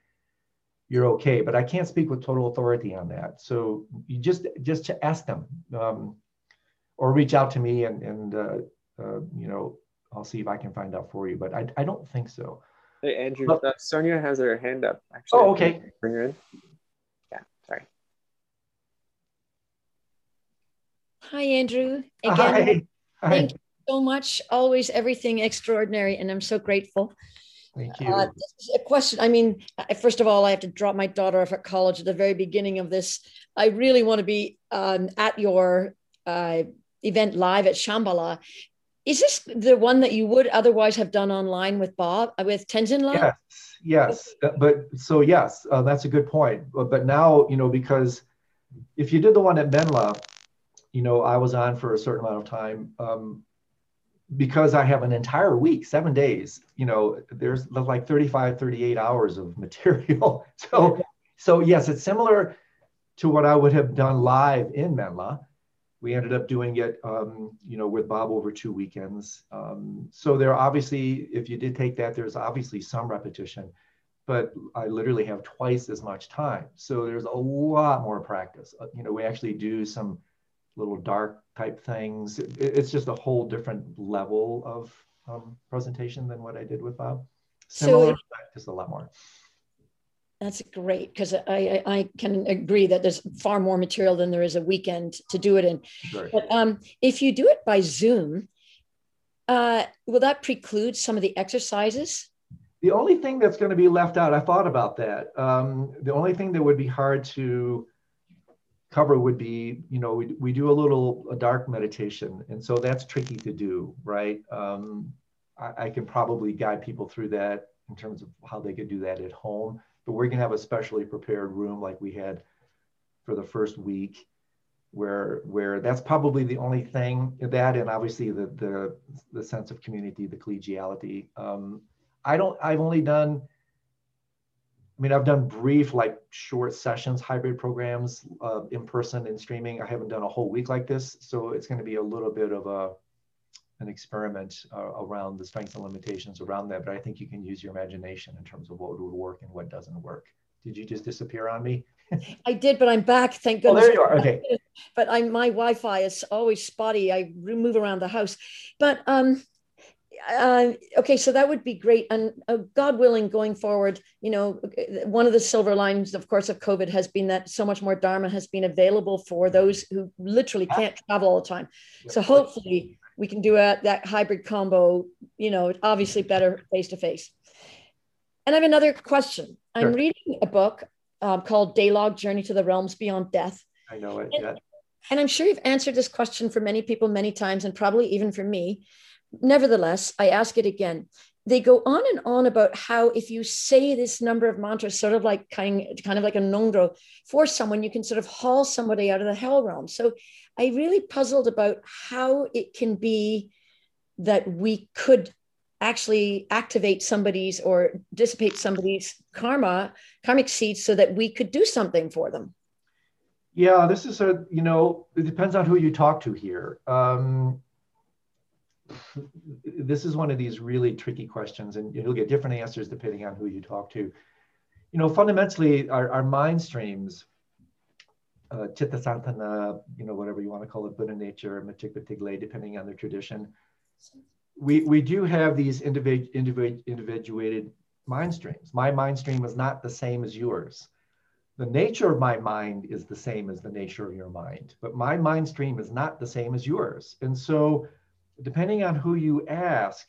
you're okay. But I can't speak with total authority on that. So you just just to ask them. Um, or reach out to me and, and uh, uh, you know, I'll see if I can find out for you, but I, I don't think so. Hey, Andrew, but, uh, Sonia has her hand up. Actually, oh, okay. Bring her in. Yeah, sorry. Hi, Andrew. Again, Hi. Hi. thank you so much. Always everything extraordinary, and I'm so grateful. Thank you. Uh, a question. I mean, first of all, I have to drop my daughter off at college at the very beginning of this. I really want to be um, at your uh, event live at Shambhala. Is this the one that you would otherwise have done online with Bob, uh, with Tenzin Lama? Yes, yes. Uh, but so, yes, uh, that's a good point. But, but now, you know, because if you did the one at Menla, you know, I was on for a certain amount of time. Um, because I have an entire week, seven days, you know, there's like 35, 38 hours of material. so, so yes, it's similar to what I would have done live in Menla we ended up doing it, um, you know, with Bob over two weekends. Um, so there obviously, if you did take that, there's obviously some repetition, but I literally have twice as much time. So there's a lot more practice. Uh, you know, we actually do some little dark type things. It, it's just a whole different level of um, presentation than what I did with Bob. Similar, so, just a lot more. That's great because I, I can agree that there's far more material than there is a weekend to do it in. Sure. But um, if you do it by Zoom, uh, will that preclude some of the exercises? The only thing that's going to be left out, I thought about that. Um, the only thing that would be hard to cover would be, you know, we, we do a little a dark meditation, and so that's tricky to do, right? Um, I, I can probably guide people through that in terms of how they could do that at home. But we're going to have a specially prepared room like we had for the first week where where that's probably the only thing that and obviously the the, the sense of community the collegiality. Um, i don't i've only done i mean i've done brief like short sessions hybrid programs uh, in person and streaming i haven't done a whole week like this so it's going to be a little bit of a an experiment uh, around the strengths and limitations around that, but I think you can use your imagination in terms of what would work and what doesn't work. Did you just disappear on me? I did, but I'm back. Thank Oh, there you are. Okay. But I'm my Wi-Fi is always spotty. I move around the house. But um, uh, okay, so that would be great. And uh, God willing, going forward, you know, one of the silver lines, of course, of COVID has been that so much more Dharma has been available for those who literally can't travel all the time. So hopefully we can do a, that hybrid combo, you know, obviously better face to face. And I have another question. I'm Sure. reading a book um, called Delog Journey to the Realms Beyond Death. I know it. And- Yeah. And I'm sure you've answered this question for many people many times, and probably even for me. Nevertheless, I ask it again. They go on and on about how if you say this number of mantras, sort of like kind, kind of like a ngondro for someone, you can sort of haul somebody out of the hell realm. So I really puzzled about how it can be that we could actually activate somebody's or dissipate somebody's karma, karmic seeds, so that we could do something for them. Yeah, this is a, you know, it depends on who you talk to here. Um, this is one of these really tricky questions, and you'll get different answers depending on who you talk to. You know, fundamentally, our, our mind streams, uh, Chitta Santana, you know, whatever you want to call it, Buddha nature, Matikvatigle, depending on the tradition, we, we do have these individ, individ, individuated mind streams. My mind stream is not the same as yours the nature of my mind is the same as the nature of your mind, but my mind stream is not the same as yours. And so, depending on who you ask,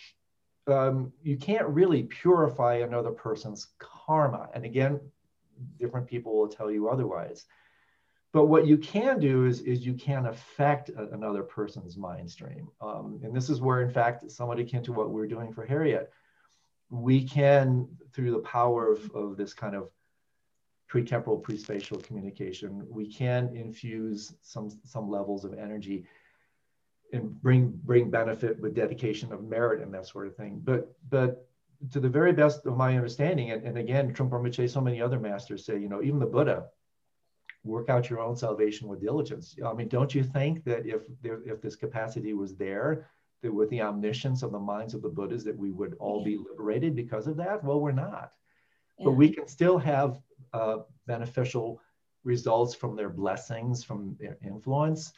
um, you can't really purify another person's karma. And again, different people will tell you otherwise. But what you can do is, is you can affect a, another person's mind stream. Um, and this is where, in fact, somewhat akin to what we're doing for Harriet, we can, through the power of, of this kind of pre-temporal, pre-spatial communication, we can infuse some some levels of energy and bring bring benefit with dedication of merit and that sort of thing. But but to the very best of my understanding, and, and again, Trungpa Rinpoche, so many other masters say, you know, even the Buddha, work out your own salvation with diligence. I mean, don't you think that if there, if this capacity was there, that with the omniscience of the minds of the Buddhas, that we would all be liberated because of that? Well, we're not. But we can still have uh, beneficial results from their blessings, from their influence.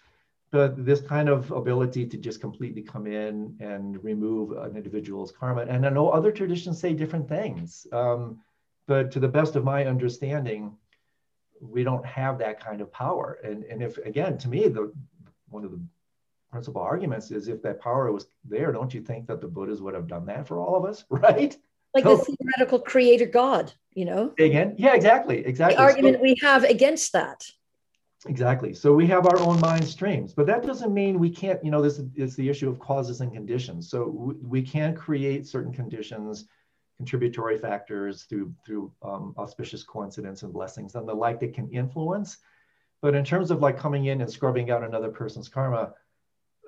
But this kind of ability to just completely come in and remove an individual's karma. And I know other traditions say different things. Um, but to the best of my understanding, we don't have that kind of power. And, and if, again, to me, the one of the principal arguments is if that power was there, don't you think that the Buddhas would have done that for all of us, right? Like So- the theoretical creator God, you know? Again, yeah, exactly, exactly. The So- argument we have against that. Exactly. So we have our own mind streams, but that doesn't mean we can't, you know, this is the issue of causes and conditions. So we, can create certain conditions, contributory factors through, through um, auspicious coincidence and blessings and the like that can influence. But in terms of like coming in and scrubbing out another person's karma,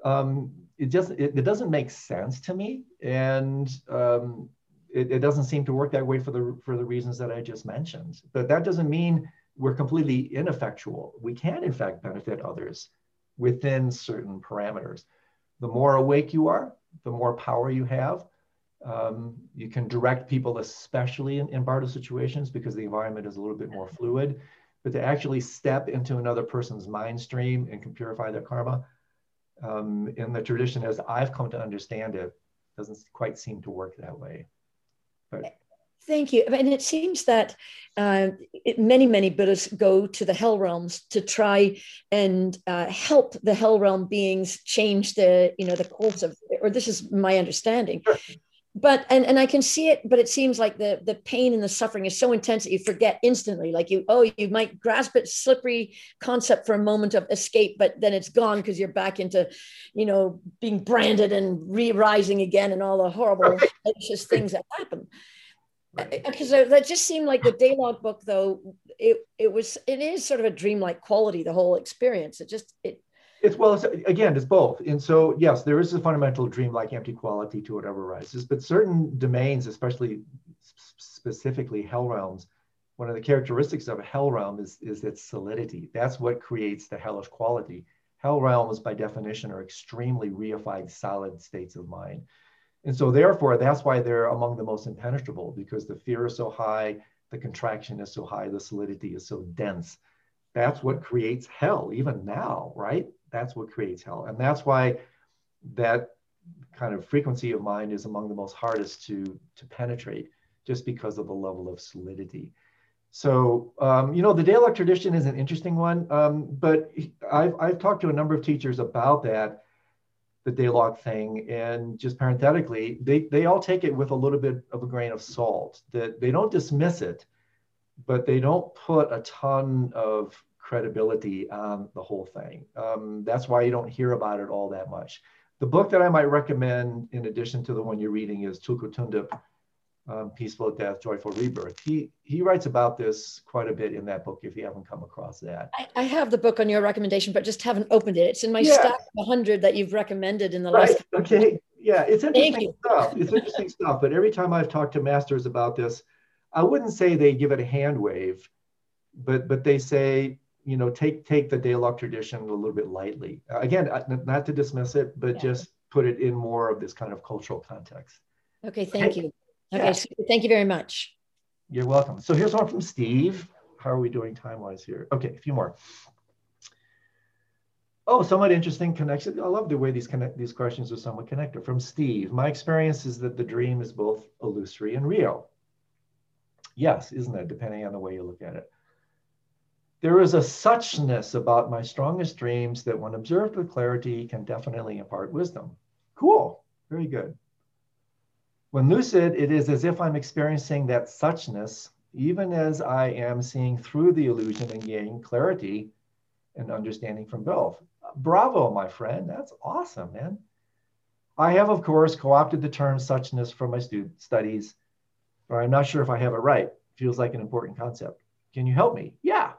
um, it just, it, it doesn't make sense to me. And um, it, it doesn't seem to work that way for the, for the reasons that I just mentioned. But that doesn't mean we're completely ineffectual. We can, in fact, benefit others within certain parameters. The more awake you are, the more power you have. Um, you can direct people, especially in, in bardo situations, because the environment is a little bit more fluid. But to actually step into another person's mind stream and can purify their karma, um, in the tradition as I've come to understand it, doesn't quite seem to work that way. But Thank you. And it seems that uh, it, many, many Buddhists go to the hell realms to try and uh, help the hell realm beings change the, you know, the course of, or this is my understanding. Sure. But and and I can see it, but it seems like the the pain and the suffering is so intense that you forget instantly. Like you, oh, you might grasp it slippery concept for a moment of escape, but then it's gone because you're back into, you know, being branded and re-rising again and all the horrible, anxious things that happen because that just seemed like the delog book though it it was it is sort of a dreamlike quality the whole experience it just it It's well, it's, again, it's both. And so, yes, there is a fundamental dreamlike empty quality to whatever arises, but certain domains, especially specifically hell realms, one of the characteristics of a hell realm is, is its solidity. That's what creates the hellish quality. Hell realms, by definition, are extremely reified, solid states of mind. And so, therefore, that's why they're among the most impenetrable because the fear is so high, the contraction is so high, the solidity is so dense. That's what creates hell, even now, right? That's what creates hell. And that's why that kind of frequency of mind is among the most hardest to, to penetrate, just because of the level of solidity. So, um, you know, the Delog tradition is an interesting one, um, but I've, I've talked to a number of teachers about that the Delog thing. And just parenthetically, they, they all take it with a little bit of a grain of salt, that they don't dismiss it, but they don't put a ton of credibility on the whole thing. Um, that's why you don't hear about it all that much. The book that I might recommend, in addition to the one you're reading, is Tulku Thondup, um, Peaceful Death, Joyful Rebirth. He he writes about this quite a bit in that book. If you haven't come across that, I, I have the book on your recommendation, but just haven't opened it. It's in my Yeah. stack of hundred that you've recommended in the right? last. Okay, yeah, it's interesting stuff. It's interesting stuff. But every time I've talked to masters about this, I wouldn't say they give it a hand wave, but but they say you know take take the Delog tradition a little bit lightly. Uh, again, uh, not to dismiss it, but Yeah. just put it in more of this kind of cultural context. Okay, thank you. Okay, Yeah. so thank you very much. You're welcome. So here's one from Steve. How are we doing time wise here? Okay, a few more. Oh, somewhat interesting connection. I love the way these connect these questions are somewhat connected. From Steve, my experience is that the dream is both illusory and real. Yes, isn't it? Depending on the way you look at it. There is a suchness about my strongest dreams that, when observed with clarity, can definitely impart wisdom. Cool. Very good. When lucid, it is as if I'm experiencing that suchness, even as I am seeing through the illusion and gaining clarity and understanding from both. Bravo, my friend. That's awesome, man. I have, of course, co opted the term suchness for my student studies, but I'm not sure if I have it right. Feels like an important concept. Can you help me? Yeah,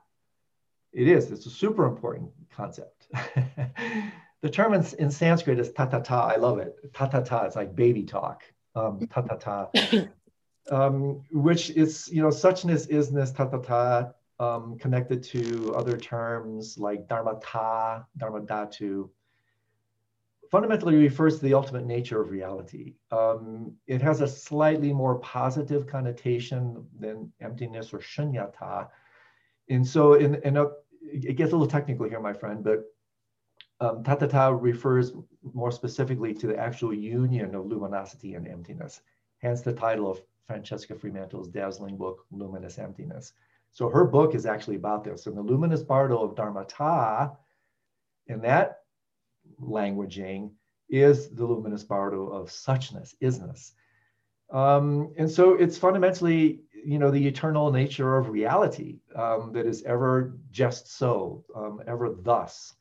it is. It's a super important concept. the term in, in Sanskrit is ta-ta-ta. I love it. Ta-ta-ta. It's like baby talk. Um, ta-ta-ta. um, which is, you know, suchness, isness, ta-ta-ta, um, connected to other terms like dharma ta, dharma dharmadhatu, fundamentally refers to the ultimate nature of reality. Um, it has a slightly more positive connotation than emptiness or shunyata. And so in, in a, it gets a little technical here, my friend, but um, tatata refers more specifically to the actual union of luminosity and emptiness, hence the title of Francesca Fremantle's dazzling book, Luminous Emptiness. So her book is actually about this. And the luminous bardo of Dharmata, in that languaging, is the luminous bardo of suchness, isness. Um, and so it's fundamentally, you know, the eternal nature of reality um, that is ever just so, um, ever thus.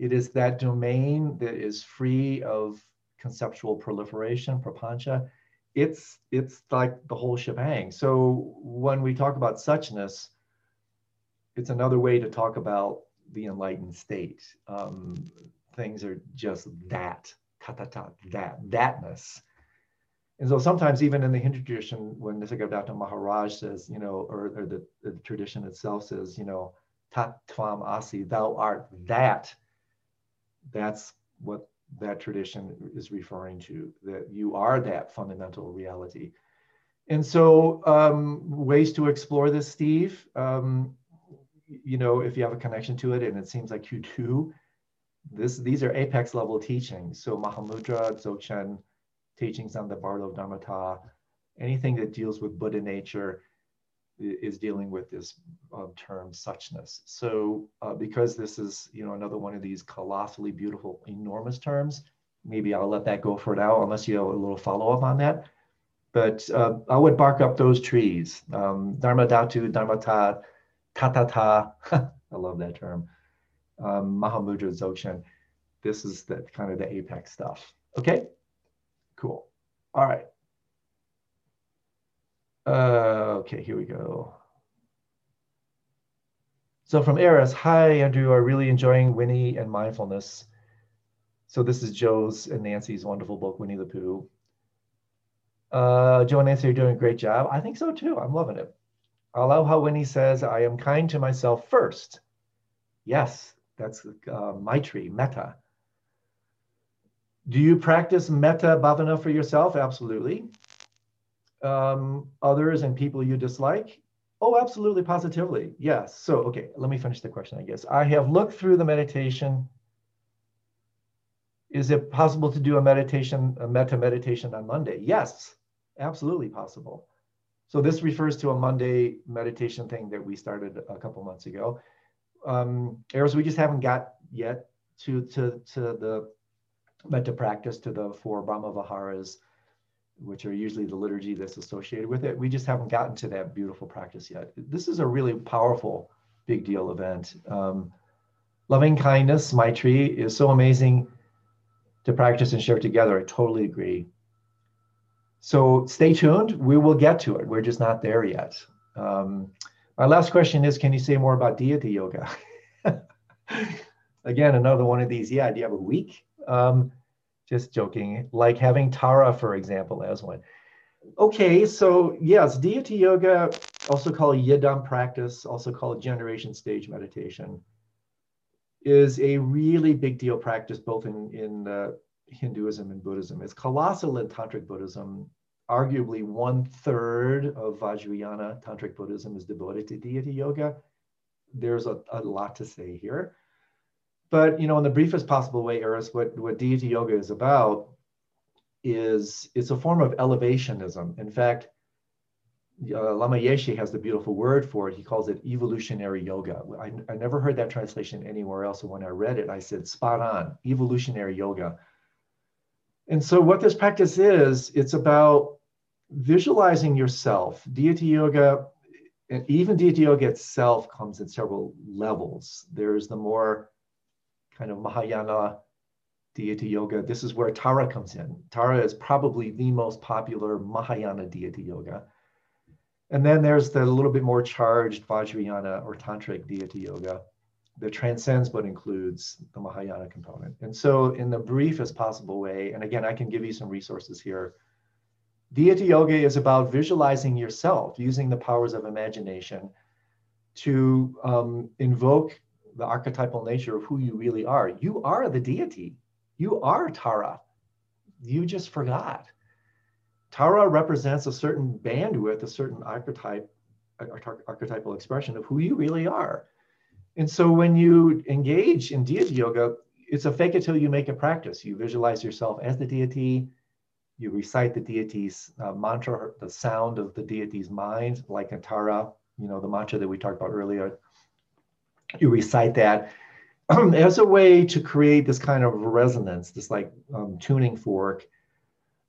It is that domain that is free of conceptual proliferation, prapancha. It's it's like the whole shebang. So when we talk about suchness, it's another way to talk about the enlightened state. Um, things are just that, ta ta ta, that, thatness. And so sometimes even in the Hindu tradition, when Nisargadatta Maharaj says, you know, or, or the, the tradition itself says, you know, tat tvam asi, thou art that, that's what that tradition is referring to, that you are that fundamental reality. And so um, ways to explore this, Steve, um, you know, if you have a connection to it and it seems like you do, this, these are apex level teachings. So Mahamudra, Dzogchen, teachings on the Bardo Dharmata, anything that deals with Buddha nature is dealing with this uh, term suchness. So uh, because this is, you know, another one of these colossally beautiful, enormous terms, maybe I'll let that go for now, unless you have a little follow up on that. But uh, I would bark up those trees. Um, Dharma Dhatu, Dharmata, Tatata, I love that term. Um, Mahamudra Dzogchen. This is the kind of the apex stuff. Okay, cool. All right. Uh, okay, here we go. So from Eris, hi Andrew, I'm really enjoying Winnie and mindfulness. So this is Joe's and Nancy's wonderful book, Winnie the Pooh. Uh, Joe and Nancy are doing a great job. I think so too. I'm loving it. I love how Winnie says, I am kind to myself first. Yes, that's uh, Maitri, metta. Do you practice metta bhavana for yourself? Absolutely. Um, others and people you dislike? Oh, absolutely, positively. Yes. So, okay, let me finish the question, I guess. I have looked through the meditation. Is it possible to do a meditation, a metta meditation on Monday? Yes, absolutely possible. So this refers to a Monday meditation thing that we started a couple months ago. Um, Eros, we just haven't got yet to, to, to the metta practice, to the four Brahma Viharas, which are usually the liturgy that's associated with it. We just haven't gotten to that beautiful practice yet. This is a really powerful, big deal event. Um, loving kindness, Maitri, is so amazing to practice and share together. I totally agree. So stay tuned. We will get to it. We're just not there yet. Um, my last question is Can you say more about deity yoga? Again, another one of these. Yeah, do you have a week? Um, just joking. Like having Tara, for example, as one. Okay, so yes, deity yoga, also called Yidam practice, also called generation stage meditation, is a really big deal practice both in, in uh, Hinduism and Buddhism. It's colossal in Tantric Buddhism. Arguably one third of Vajrayana Tantric Buddhism is devoted to deity yoga. There's a, a lot to say here. But you know, in the briefest possible way, Eris, what, what deity yoga is about is it's a form of elevationism. In fact, uh, Lama Yeshe has the beautiful word for it. He calls it evolutionary yoga. I, I never heard that translation anywhere else. And when I read it, I said, spot on, evolutionary yoga. And so, what this practice is, it's about visualizing yourself. Deity yoga, and even deity yoga itself comes in several levels. There's the more kind of Mahayana deity yoga. This is where Tara comes in. Tara is probably the most popular Mahayana deity yoga. And then there's the little bit more charged Vajrayana or Tantric deity yoga that transcends but includes the Mahayana component. And so, in the briefest possible way, and again, I can give you some resources here. Deity yoga is about visualizing yourself using the powers of imagination to um, invoke the archetypal nature of who you really are. You are the deity. You are Tara. You just forgot. Tara represents a certain bandwidth, a certain archetype, archetypal expression of who you really are. And so when you engage in deity yoga, it's a fake it till you make it practice. You visualize yourself as the deity. You recite the deity's uh, mantra, the sound of the deity's mind, like a Tara, you know, the mantra that we talked about earlier, you recite that as a way to create this kind of resonance, this like um, tuning fork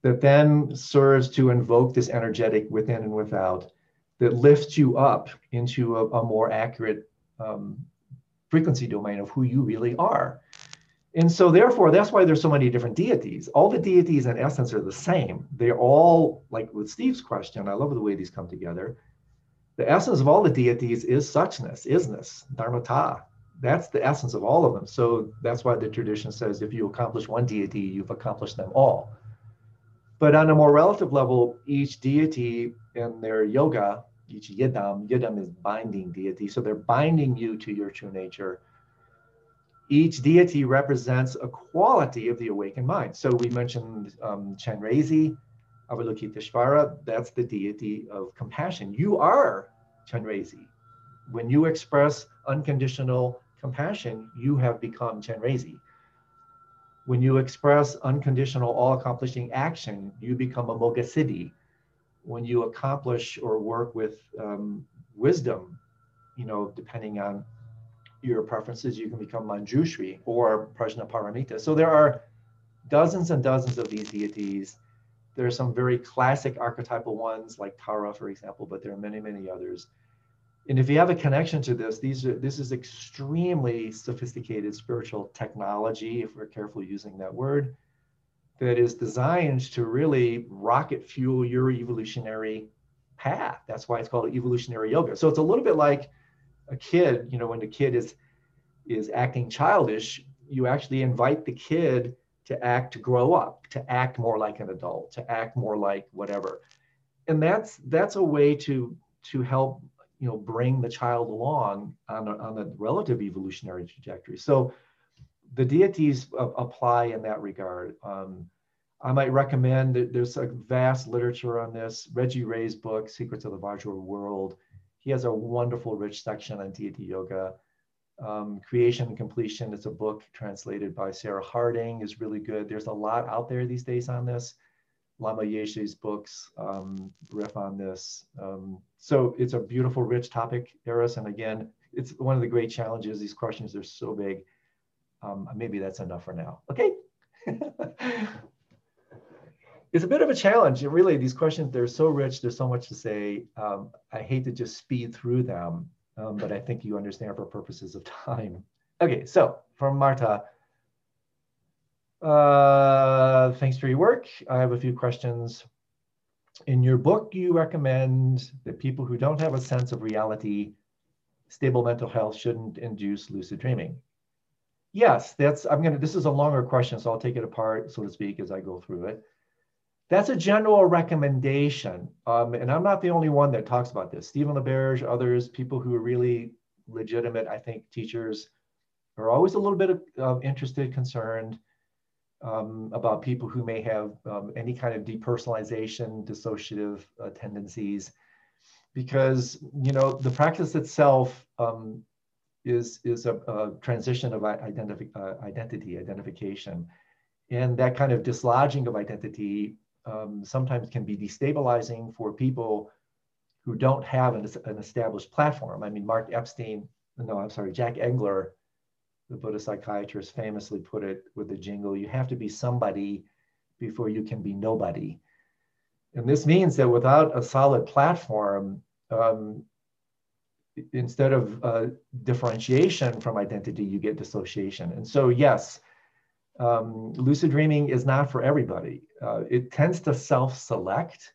that then serves to invoke this energetic within and without that lifts you up into a, a more accurate um, frequency domain of who you really are. And so, therefore, that's why there's so many different deities. All the deities, in essence, are the same. They're all like with Steve's question. I love the way these come together the essence of all the deities is suchness, isness, dharmata. That's the essence of all of them. So that's why the tradition says if you accomplish one deity, you've accomplished them all. But on a more relative level, each deity in their yoga, each yidam, yidam is binding deity. So they're binding you to your true nature. Each deity represents a quality of the awakened mind. So we mentioned um, Chenrezi, Avalokiteshvara, that's the deity of compassion. You are Chenrezi. When you express unconditional compassion, you have become Chenrezi. When you express unconditional, all accomplishing action, you become Amoghasiddhi. When you accomplish or work with um, wisdom, you know, depending on your preferences, you can become Manjushri or Prajnaparamita. So there are dozens and dozens of these deities there are some very classic archetypal ones like Tara, for example, but there are many, many others. And if you have a connection to this, these are this is extremely sophisticated spiritual technology, if we're careful using that word, that is designed to really rocket fuel your evolutionary path. That's why it's called evolutionary yoga. So it's a little bit like a kid, you know, when the kid is is acting childish, you actually invite the kid to act to grow up to act more like an adult to act more like whatever. And that's that's a way to to help you know bring the child along on a, on a relative evolutionary trajectory. So the deities apply in that regard. Um, i might recommend there's a vast literature on this. Reggie ray's book secrets of the vajra world He has a wonderful, rich section on deity yoga. Um, Creation and Completion, it's a book translated by Sarah Harding, is really good. There's a lot out there these days on this. Lama Yeshe's books um, riff on this. Um, so it's a beautiful, rich topic, Eris. And again, it's one of the great challenges. These questions are so big. Um, maybe that's enough for now. Okay. it's a bit of a challenge. Really, these questions, they're so rich. There's so much to say. Um, I hate to just speed through them, um, but I think you understand for purposes of time. Okay, so from Marta, uh, thanks for your work. I have a few questions. In your book, you recommend that people who don't have a sense of reality, stable mental health shouldn't induce lucid dreaming. Yes, that's, I'm gonna, this is a longer question, so I'll take it apart, so to speak, as I go through it. That's a general recommendation. Um, and I'm not the only one that talks about this. Stephen LaBerge, others, people who are really legitimate, I think, teachers are always a little bit uh, interested, concerned um, about people who may have um, any kind of depersonalization, dissociative uh, tendencies, because you know the practice itself um, is is a, a transition of identity, uh, identity identification, and that kind of dislodging of identity um, sometimes can be destabilizing for people who don't have an, an established platform. I mean, Mark Epstein, no, I'm sorry, Jack Engler the Buddhist psychiatrist famously put it with the jingle you have to be somebody before you can be nobody. And this means that without a solid platform, um, instead of uh, differentiation from identity, you get dissociation. And so, yes, um, lucid dreaming is not for everybody. Uh, it tends to self select.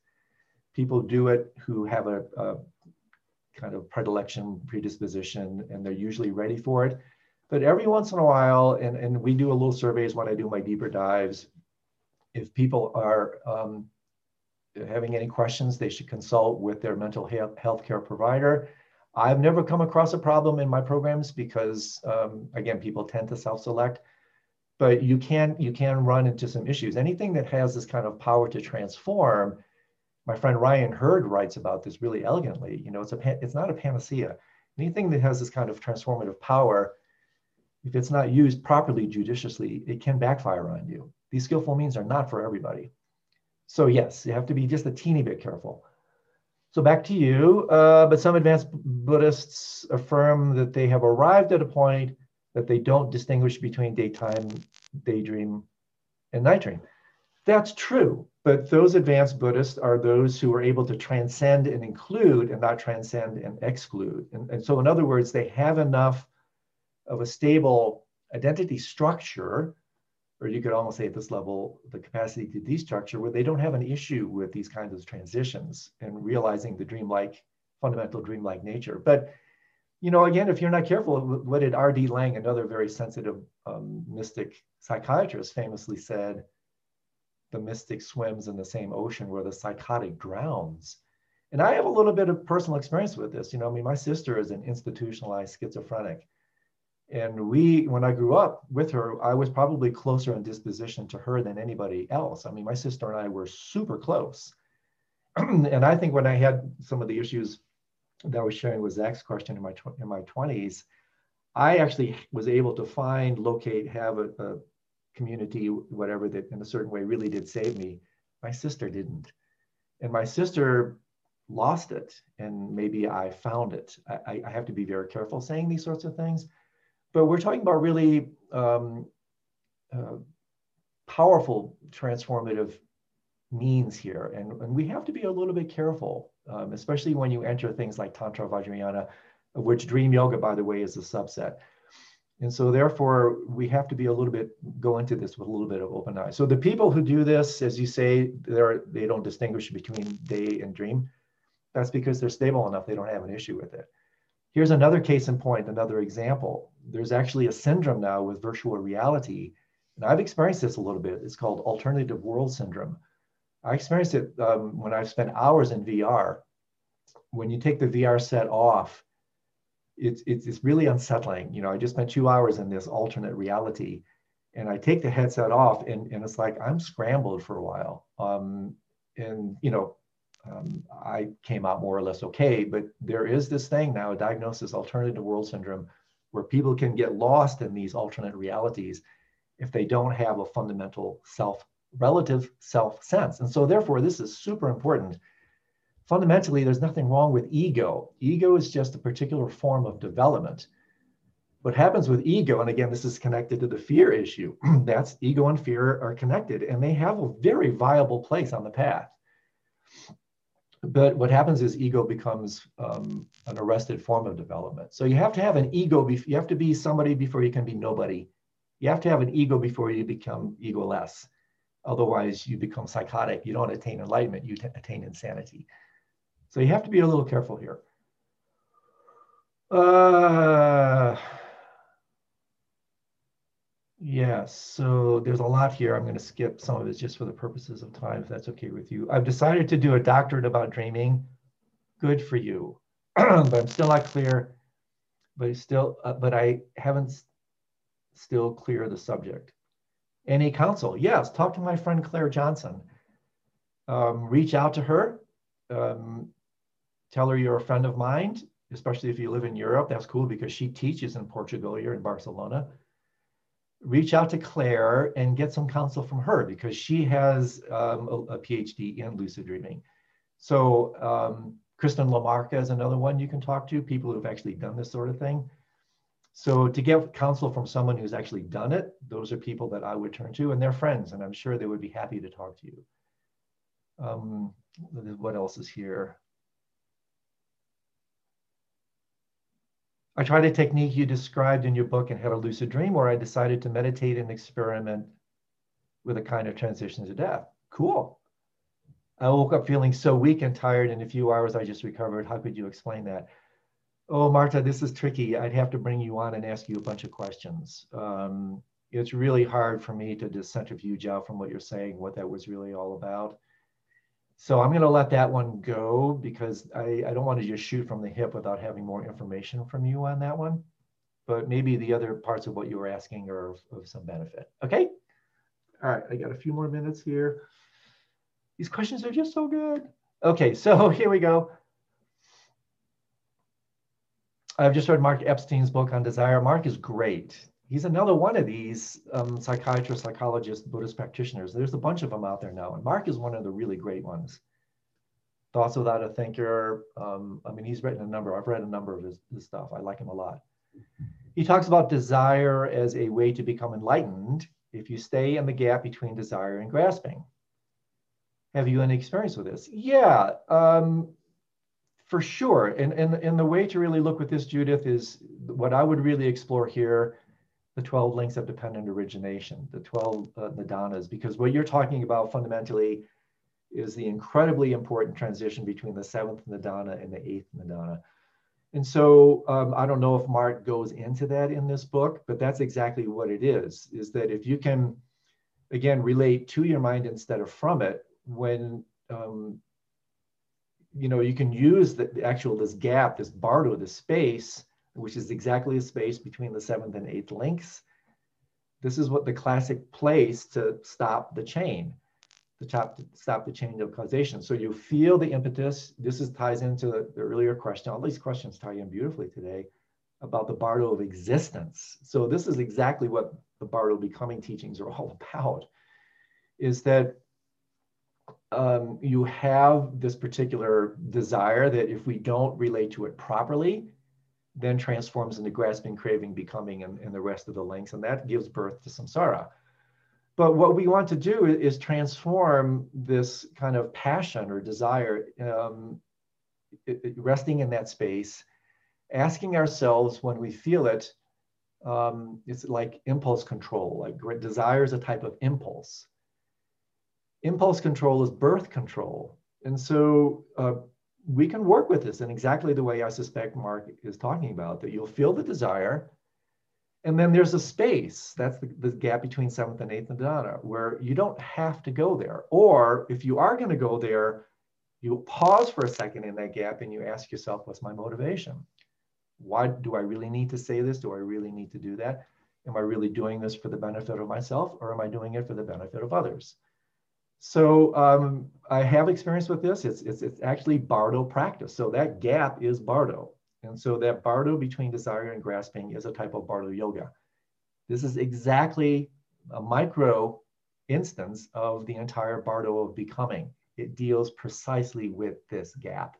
People do it who have a, a kind of predilection, predisposition, and they're usually ready for it. But every once in a while, and, and we do a little surveys when I do my deeper dives, if people are um, having any questions, they should consult with their mental health care provider. I've never come across a problem in my programs because, um, again, people tend to self-select, but you can you can run into some issues. Anything that has this kind of power to transform, my friend Ryan Hurd writes about this really elegantly. You know, it's a it's not a panacea. Anything that has this kind of transformative power if it's not used properly judiciously, it can backfire on you. These skillful means are not for everybody. So yes, you have to be just a teeny bit careful. So back to you, uh, but some advanced Buddhists affirm that they have arrived at a point that they don't distinguish between daytime, daydream, and night dream. That's true, but those advanced Buddhists are those who are able to transcend and include and not transcend and exclude. And, and so in other words, they have enough of a stable identity structure, or you could almost say at this level, the capacity to destructure, where they don't have an issue with these kinds of transitions and realizing the dreamlike, fundamental dreamlike nature. But you know, again, if you're not careful, what did R.D. Laing, another very sensitive um, mystic psychiatrist, famously said, the mystic swims in the same ocean where the psychotic drowns. And I have a little bit of personal experience with this. You know, I mean, my sister is an institutionalized schizophrenic. And we, when I grew up with her, I was probably closer in disposition to her than anybody else. I mean, my sister and I were super close. and I think when I had some of the issues that I was sharing with Zach's question in my in my 20s, I actually was able to find, locate, have a, a community, whatever that in a certain way really did save me. My sister didn't. And my sister lost it. And maybe I found it. I, I have to be very careful saying these sorts of things but we're talking about really um, uh, powerful transformative means here. And, and we have to be a little bit careful, um, especially when you enter things like Tantra Vajrayana, of which Dream Yoga, by the way, is a subset. And so therefore, we have to be a little bit, go into this with a little bit of open eyes. So the people who do this, as you say, they're, they don't distinguish between day and dream. That's because they're stable enough, they don't have an issue with it. Here's another case in point, another example. There's actually a syndrome now with virtual reality. And I've experienced this a little bit. It's called alternative world syndrome. I experienced it um, when I've spent hours in VR. When you take the VR set off, it's, it's, it's really unsettling. You know, I just spent two hours in this alternate reality and I take the headset off and, and it's like I'm scrambled for a while. Um, and, you know, um, I came out more or less okay. But there is this thing now, a diagnosis, alternative world syndrome, where people can get lost in these alternate realities if they don't have a fundamental self, relative self sense. And so, therefore, this is super important. Fundamentally, there's nothing wrong with ego. Ego is just a particular form of development. What happens with ego, and again, this is connected to the fear issue, that's ego and fear are connected and they have a very viable place on the path but what happens is ego becomes um, an arrested form of development. So you have to have an ego. Be- you have to be somebody before you can be nobody. You have to have an ego before you become egoless. Otherwise, you become psychotic. You don't attain enlightenment. You t- attain insanity. So you have to be a little careful here. Uh, Yes, so there's a lot here. I'm going to skip some of it just for the purposes of time, if that's okay with you. I've decided to do a doctorate about dreaming. Good for you. but I'm still not clear, but still, uh, but I haven't still clear the subject. Any counsel? Yes, talk to my friend Clare Johnson. Um, reach out to her. Um, tell her you're a friend of mine, especially if you live in Europe. That's cool because she teaches in Portugal. You're in Barcelona reach out to Clare and get some counsel from her because she has um, a, a, PhD in lucid dreaming. So um, Kristen LaMarca is another one you can talk to, people who've actually done this sort of thing. So to get counsel from someone who's actually done it, those are people that I would turn to and they're friends and I'm sure they would be happy to talk to you. Um, what else is here? I tried a technique you described in your book and had a lucid dream where I decided to meditate and experiment with a kind of transition to death. Cool. I woke up feeling so weak and tired. In a few hours, I just recovered. How could you explain that? Oh, Marta, this is tricky. I'd have to bring you on and ask you a bunch of questions. Um, it's really hard for me to just centrifuge out from what you're saying, what that was really all about. So I'm going to let that one go because I, I don't want to just shoot from the hip without having more information from you on that one. But maybe the other parts of what you were asking are of, of some benefit. Okay. All right. I got a few more minutes here. These questions are just so good. Okay. So here we go. I've just read Mark Epstein's book on desire. Mark is great he's another one of these um, psychiatrists, psychologists, Buddhist practitioners. There's a bunch of them out there now, and Mark is one of the really great ones. Thoughts Without a Thinker. Um, I mean, he's written a number. I've read a number of his, his stuff. I like him a lot. He talks about desire as a way to become enlightened if you stay in the gap between desire and grasping. Have you any experience with this? Yeah, um, for sure. And, and, and the way to really look with this, Judith, is what I would really explore here the 12 links of dependent origination, the 12 uh, nidanas, because what you're talking about fundamentally is the incredibly important transition between the seventh nidana and the eighth nidana. And so um, I don't know if Mark goes into that in this book, but that's exactly what it is, is that if you can, again, relate to your mind instead of from it, when, um, you know, you can use the, the actual, this gap, this bardo, this space, which is exactly the space between the seventh and eighth links. This is what the classic place to stop the chain, to stop, stop the chain of causation. So you feel the impetus. This is ties into the, the earlier question. All these questions tie in beautifully today about the Bardo of existence. So this is exactly what the Bardo becoming teachings are all about, is that um, you have this particular desire that if we don't relate to it properly, then transforms into grasping, craving, becoming, and, and the rest of the links. And that gives birth to samsara. But what we want to do is transform this kind of passion or desire, um, it, it, resting in that space, asking ourselves when we feel it, um, it's like impulse control, like desire is a type of impulse. Impulse control is birth control. And so uh, we can work with this in exactly the way I suspect Mark is talking about, that you'll feel the desire. And then there's a space, that's the, the gap between seventh and eighth nidana, where you don't have to go there. Or if you are going to go there, you pause for a second in that gap and you ask yourself, what's my motivation? Why do I really need to say this? Do I really need to do that? Am I really doing this for the benefit of myself or am I doing it for the benefit of others? So um, I have experience with this. It's, it's, it's actually Bardo practice. So that gap is Bardo. And so that Bardo between desire and grasping is a type of Bardo yoga. This is exactly a micro instance of the entire Bardo of becoming. It deals precisely with this gap.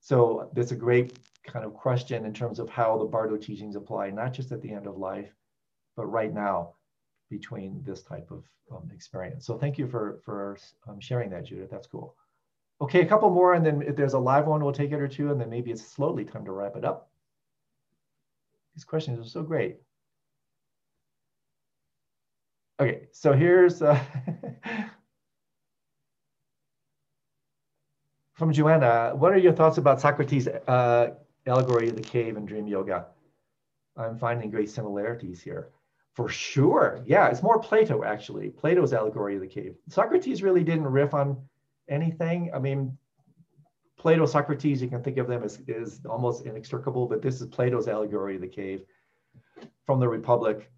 So that's a great kind of question in terms of how the Bardo teachings apply, not just at the end of life, but right now between this type of um, experience. So thank you for, for um, sharing that, Judith. That's cool. Okay, a couple more, and then if there's a live one, we'll take it or two, and then maybe it's slowly time to wrap it up. These questions are so great. Okay, so here's uh, from Joanna. What are your thoughts about Socrates' uh, allegory of the cave and dream yoga? I'm finding great similarities here. For sure. Yeah, it's more Plato, actually. Plato's allegory of the cave. Socrates really didn't riff on anything. I mean, Plato, Socrates, you can think of them as, as almost inextricable, but this is Plato's allegory of the cave from the Republic.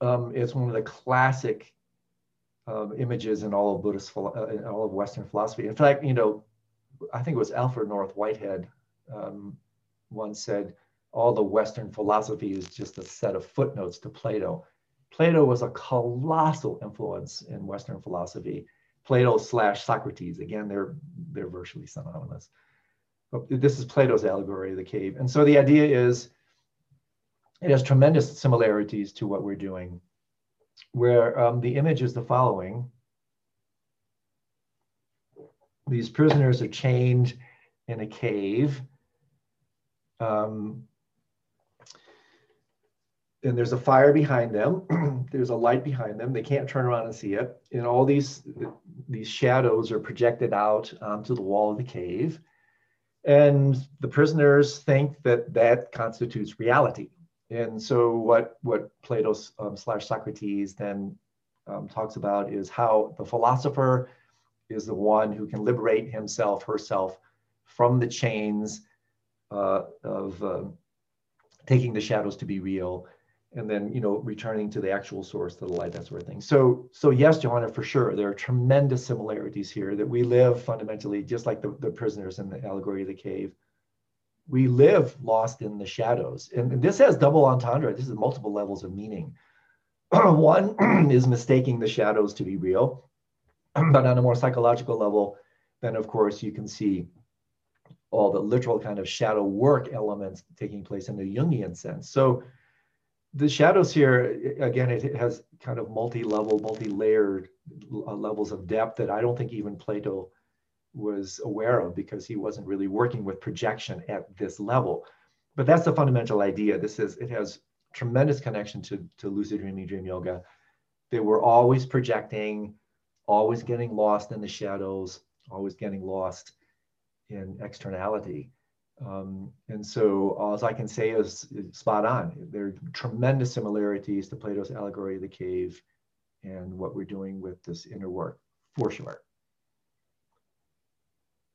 Um, it's one of the classic um, images in all of Buddhist, uh, in all of Western philosophy. In fact, you know, I think it was Alfred North Whitehead um, once said, all the Western philosophy is just a set of footnotes to Plato. Plato was a colossal influence in Western philosophy. Plato slash Socrates, again, they're, they're virtually synonymous. But this is Plato's allegory of the cave. And so the idea is it has tremendous similarities to what we're doing, where um, the image is the following. These prisoners are chained in a cave. Um, and there's a fire behind them. there's a light behind them. They can't turn around and see it. And all these these shadows are projected out onto the wall of the cave. And the prisoners think that that constitutes reality. And so what what Plato um, slash Socrates then um, talks about is how the philosopher is the one who can liberate himself herself from the chains uh, of uh, taking the shadows to be real and then you know returning to the actual source to the light that sort of thing. So so yes johanna for sure there are tremendous similarities here that we live fundamentally just like the, the prisoners in the allegory of the cave. We live lost in the shadows. And, and this has double entendre. This is multiple levels of meaning. One is mistaking the shadows to be real but on a more psychological level then of course you can see all the literal kind of shadow work elements taking place in the jungian sense. So the shadows here, again, it has kind of multi-level, multi-layered uh, levels of depth that I don't think even Plato was aware of because he wasn't really working with projection at this level. But that's the fundamental idea. This is, it has tremendous connection to, to lucid dreaming, dream yoga. They were always projecting, always getting lost in the shadows, always getting lost in externality. Um, and so all I can say is, is, spot on. There are tremendous similarities to Plato's allegory of the cave and what we're doing with this inner work, for sure.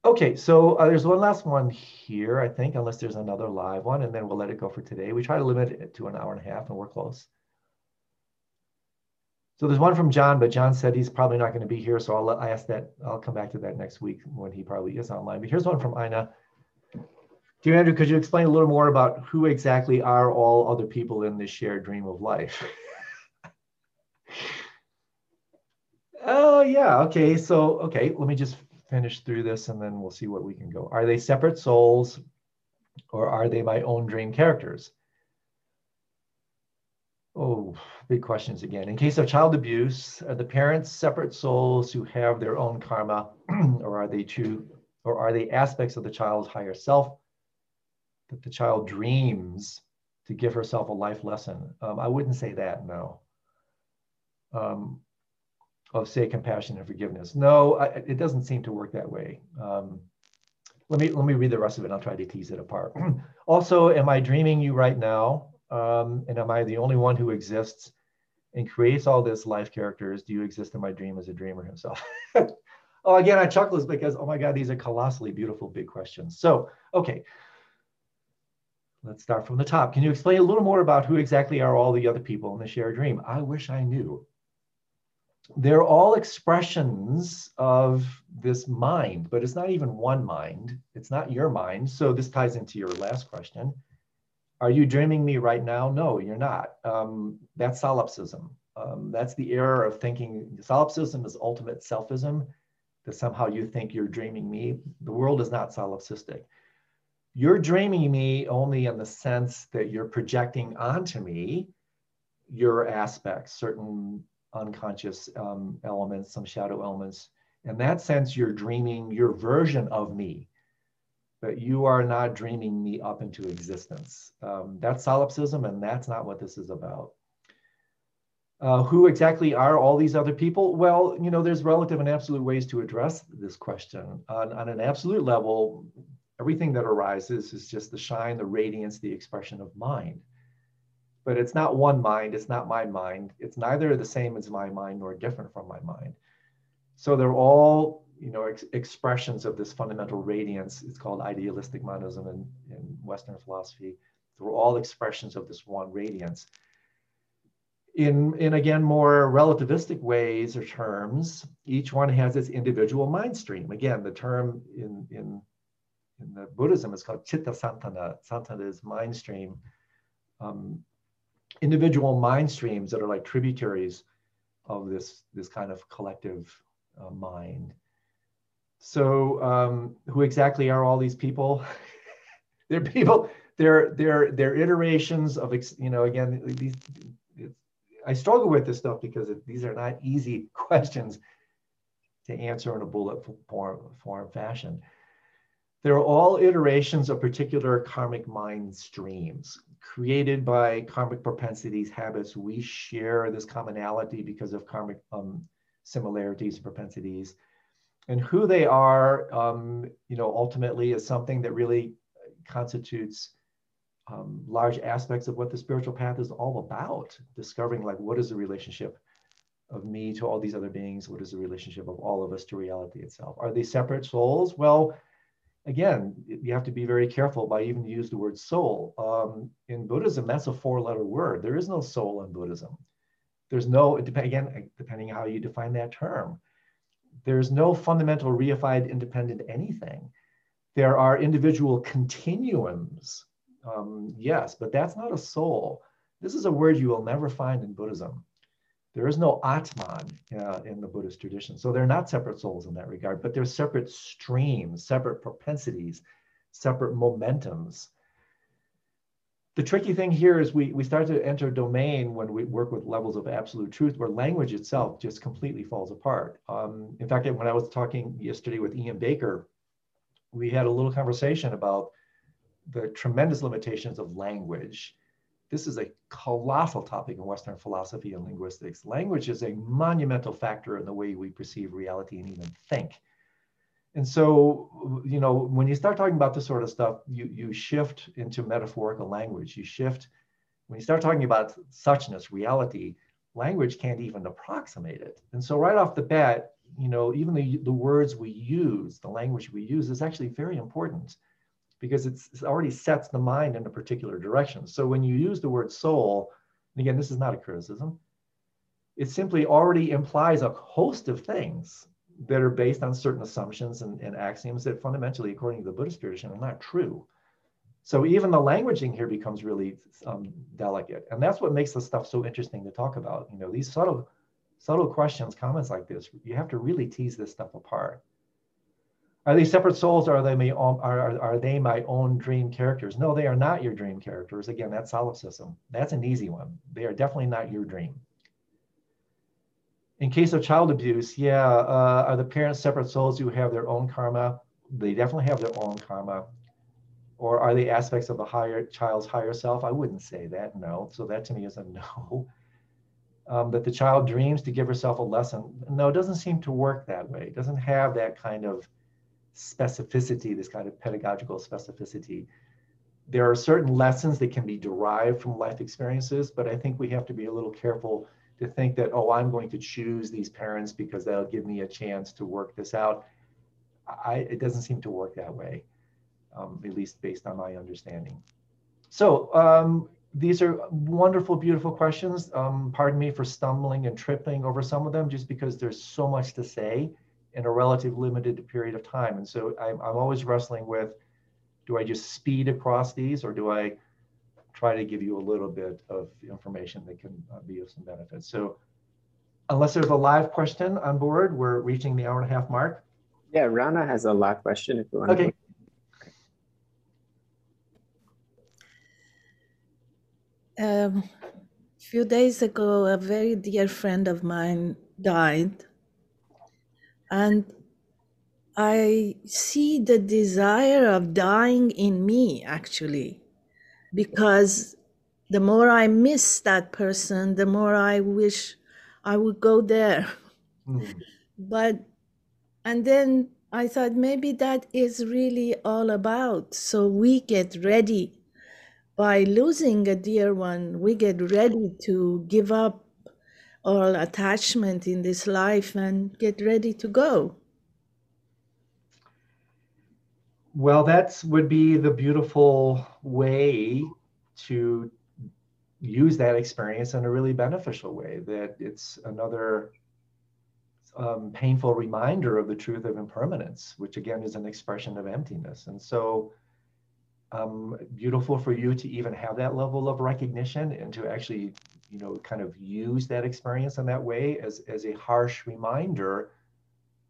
Okay, so uh, there's one last one here, I think, unless there's another live one, and then we'll let it go for today. We try to limit it to an hour and a half, and we're close. So there's one from John, but John said he's probably not going to be here, so I'll I ask that. I'll come back to that next week when he probably is online. But here's one from Ina. Dear Andrew, could you explain a little more about who exactly are all other people in this shared dream of life? oh, yeah. Okay. So, okay, let me just finish through this and then we'll see what we can go. Are they separate souls or are they my own dream characters? Oh, big questions again. In case of child abuse, are the parents separate souls who have their own karma or are they two or are they aspects of the child's higher self that the child dreams to give herself a life lesson. Um, I wouldn't say that, no. Um, of say compassion and forgiveness. No, I, it doesn't seem to work that way. Um, let me let me read the rest of it. I'll try to tease it apart. also, am I dreaming you right now? Um, and am I the only one who exists and creates all this life characters? Do you exist in my dream as a dreamer himself? oh, again, I chuckle because oh my God, these are colossally beautiful big questions. So, okay, Let's start from the top. Can you explain a little more about who exactly are all the other people in the shared dream? I wish I knew. They're all expressions of this mind, but it's not even one mind. It's not your mind. So this ties into your last question. Are you dreaming me right now? No, you're not. Um, that's solipsism. Um, that's the error of thinking solipsism is ultimate selfism, that somehow you think you're dreaming me. The world is not solipsistic. You're dreaming me only in the sense that you're projecting onto me your aspects, certain unconscious um, elements, some shadow elements. In that sense, you're dreaming your version of me, but you are not dreaming me up into existence. Um, that's solipsism, and that's not what this is about. Uh, who exactly are all these other people? Well, you know, there's relative and absolute ways to address this question. On, on an absolute level, everything that arises is just the shine, the radiance, the expression of mind but it's not one mind, it's not my mind. It's neither the same as my mind nor different from my mind. So they're all, you know, ex- expressions of this fundamental radiance. It's called idealistic monism in, in Western philosophy. They're all expressions of this one radiance. In, in again more relativistic ways or terms, each one has its individual mind stream. Again, the term in, in, in the Buddhism is called chitta santana. Santana is mind stream. Um, individual mind streams that are like tributaries of this this kind of collective uh, mind. So, um, who exactly are all these people? they're people. They're they're they're iterations of you know again these. I struggle with this stuff because it, these are not easy questions to answer in a bullet form, form fashion. They're all iterations of particular karmic mind streams created by karmic propensities, habits. We share this commonality because of karmic um, similarities and propensities. And who they are, um, you know, ultimately is something that really constitutes um, large aspects of what the spiritual path is all about. Discovering like what is the relationship of me to all these other beings? What is the relationship of all of us to reality itself? Are they separate souls? Well, again, you have to be very careful by even use the word soul. Um, in Buddhism, that's a four-letter word. There is no soul in Buddhism. There's no, again, depending how you define that term, there's no fundamental reified independent anything. There are individual continuums, um, yes, but that's not a soul. This is a word you will never find in Buddhism. There is no Atman uh, in the Buddhist tradition. So they're not separate souls in that regard, but they're separate streams, separate propensities, separate momentums. The tricky thing here is we, we start to enter domain when we work with levels of absolute truth where language itself just completely falls apart. Um, in fact, when I was talking yesterday with Ian Baker, we had a little conversation about the tremendous limitations of language this is a colossal topic in Western philosophy and linguistics. Language is a monumental factor in the way we perceive reality and even think. And so, you know, when you start talking about this sort of stuff, you, you shift into metaphorical language. You shift, when you start talking about suchness, reality, language can't even approximate it. And so, right off the bat, you know, even the, the words we use, the language we use is actually very important because it already sets the mind in a particular direction. So when you use the word soul, and again, this is not a criticism, it simply already implies a host of things that are based on certain assumptions and, and axioms that fundamentally, according to the Buddhist tradition, are not true. So even the languaging here becomes really um, delicate, and that's what makes this stuff so interesting to talk about. You know, these subtle, subtle questions, comments like this, you have to really tease this stuff apart. Are they separate souls or are they, my own, are, are they my own dream characters? No, they are not your dream characters. Again, that's solipsism. That's an easy one. They are definitely not your dream. In case of child abuse, yeah, uh, are the parents separate souls who have their own karma? They definitely have their own karma. Or are they aspects of the higher child's higher self? I wouldn't say that, no. So that to me is a no. Um, that the child dreams to give herself a lesson. No, it doesn't seem to work that way. It doesn't have that kind of specificity, this kind of pedagogical specificity. There are certain lessons that can be derived from life experiences, but I think we have to be a little careful to think that, oh, I'm going to choose these parents because they'll give me a chance to work this out. I, it doesn't seem to work that way, um, at least based on my understanding. So um, these are wonderful, beautiful questions. Um, pardon me for stumbling and tripping over some of them just because there's so much to say in a relative limited period of time. And so I'm, I'm always wrestling with, do I just speed across these or do I try to give you a little bit of information that can uh, be of some benefit? So unless there's a live question on board, we're reaching the hour and a half mark. Yeah, Rana has a live question if you want okay. to. Um, a few days ago, a very dear friend of mine died. And I see the desire of dying in me, actually, because the more I miss that person, the more I wish I would go there. Mm. But, and then I thought maybe that is really all about. So we get ready by losing a dear one, we get ready to give up all attachment in this life and get ready to go. Well, that would be the beautiful way to use that experience in a really beneficial way, that it's another um, painful reminder of the truth of impermanence, which again is an expression of emptiness. And so um, beautiful for you to even have that level of recognition and to actually, you know, kind of use that experience in that way as, as a harsh reminder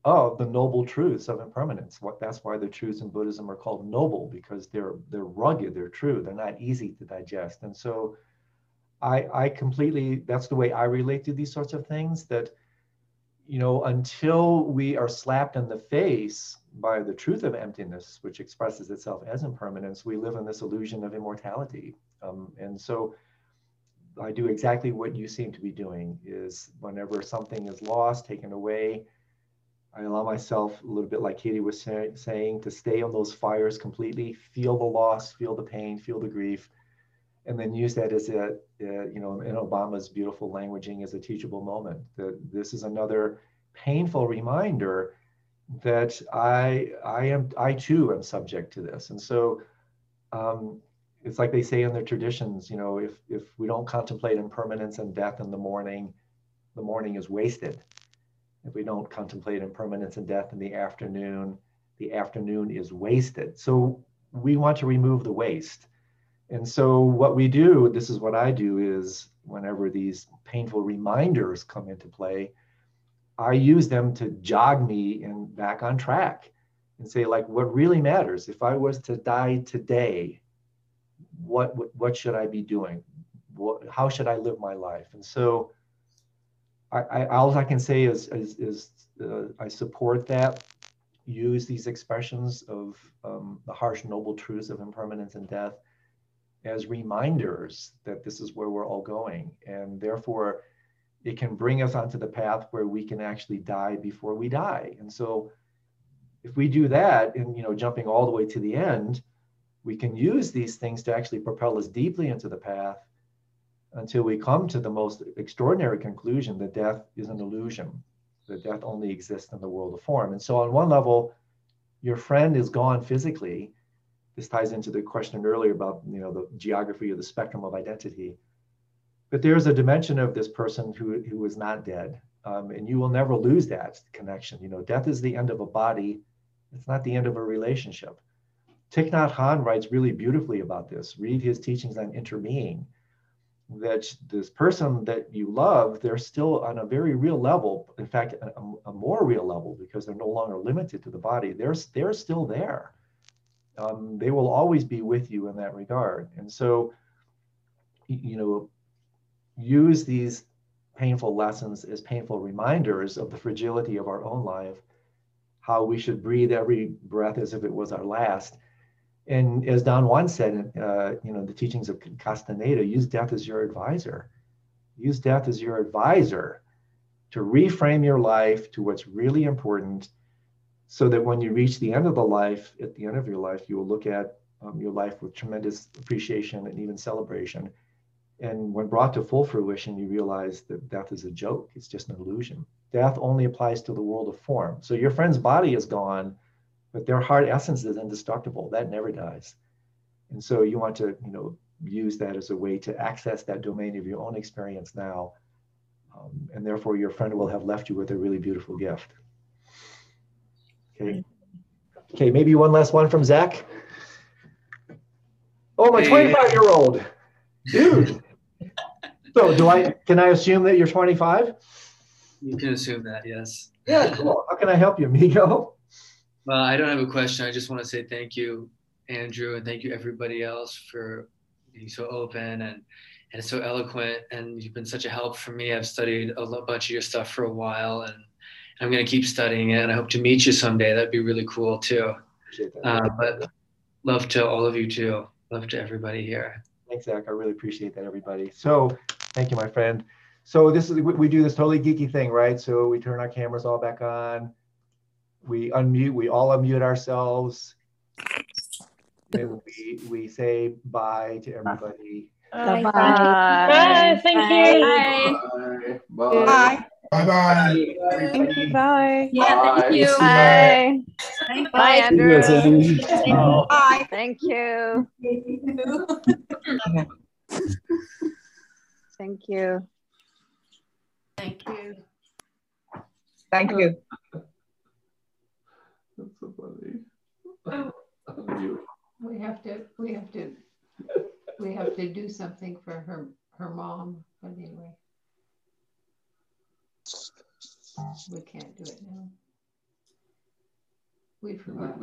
of the noble truths of impermanence. What that's why the truths in Buddhism are called noble because they're they're rugged, they're true, they're not easy to digest. And so I I completely that's the way I relate to these sorts of things that you know, until we are slapped in the face by the truth of emptiness, which expresses itself as impermanence, we live in this illusion of immortality. Um, and so I do exactly what you seem to be doing is whenever something is lost, taken away, I allow myself a little bit like Katie was say, saying to stay on those fires completely, feel the loss, feel the pain, feel the grief, and then use that as a, you know, in Obama's beautiful languaging as a teachable moment. That this is another painful reminder that I, I am, I too am subject to this. And so um, it's like they say in their traditions, you know, if, if we don't contemplate impermanence and death in the morning, the morning is wasted. If we don't contemplate impermanence and death in the afternoon, the afternoon is wasted. So we want to remove the waste. And so what we do, this is what I do, is whenever these painful reminders come into play, I use them to jog me and back on track and say like what really matters if I was to die today, what what, should I be doing? What, how should I live my life? And so I, I all I can say is is, is uh, I support that. Use these expressions of um, the harsh noble truths of impermanence and death as reminders that this is where we're all going. And therefore, it can bring us onto the path where we can actually die before we die. And so if we do that and you know jumping all the way to the end, we can use these things to actually propel us deeply into the path until we come to the most extraordinary conclusion that death is an illusion, that death only exists in the world of form. And so on one level, your friend is gone physically, this ties into the question earlier about you know the geography of the spectrum of identity. But there's a dimension of this person who, who is not dead. Um, and you will never lose that connection. You know, death is the end of a body. It's not the end of a relationship. Thich Nhat Hanh writes really beautifully about this. Read his teachings on interbeing. That this person that you love, they're still on a very real level. In fact, a, a more real level because they're no longer limited to the body. They're they're still there um, they will always be with you in that regard. And so, you know, use these painful lessons as painful reminders of the fragility of our own life, how we should breathe every breath as if it was our last. And as Don Juan said, uh, you know, the teachings of Castaneda, use death as your advisor. Use death as your advisor to reframe your life to what's really important so that when you reach the end of the life, at the end of your life, you will look at um, your life with tremendous appreciation and even celebration. And when brought to full fruition, you realize that death is a joke, it's just an illusion. Death only applies to the world of form. So your friend's body is gone, but their heart essence is indestructible. That never dies. And so you want to, you know, use that as a way to access that domain of your own experience now. Um, and therefore, your friend will have left you with a really beautiful gift. Okay. Okay, maybe one last one from Zach. Oh, my 25 year old. Dude. So do I can I assume that you're 25? You can assume that, yes. Yeah, cool. How can I help you, amigo? Well, I don't have a question. I just want to say thank you, Andrew, and thank you everybody else for being so open and and so eloquent. And you've been such a help for me. I've studied a bunch of your stuff for a while, and I'm going to keep studying it. And I hope to meet you someday. That'd be really cool too. Appreciate that. Uh, but love to all of you too. Love to everybody here. Thanks, Zach. I really appreciate that, everybody. So, thank you, my friend. So this is we, we do this totally geeky thing, right? So we turn our cameras all back on. We unmute. We all unmute ourselves. And we we say bye to everybody. Bye. Bye. Thank you. Bye. Bye-bye. Everybody. Bye. Yeah, thank you. Bye. Thank Bye, you. Andrew. Bye. Thank you. Thank you. Thank you. Thank you. That's so funny. Oh. Unmute. We have to, we have to, we have to do something for her, her mom, but anyway. We can't do it now. We forgot.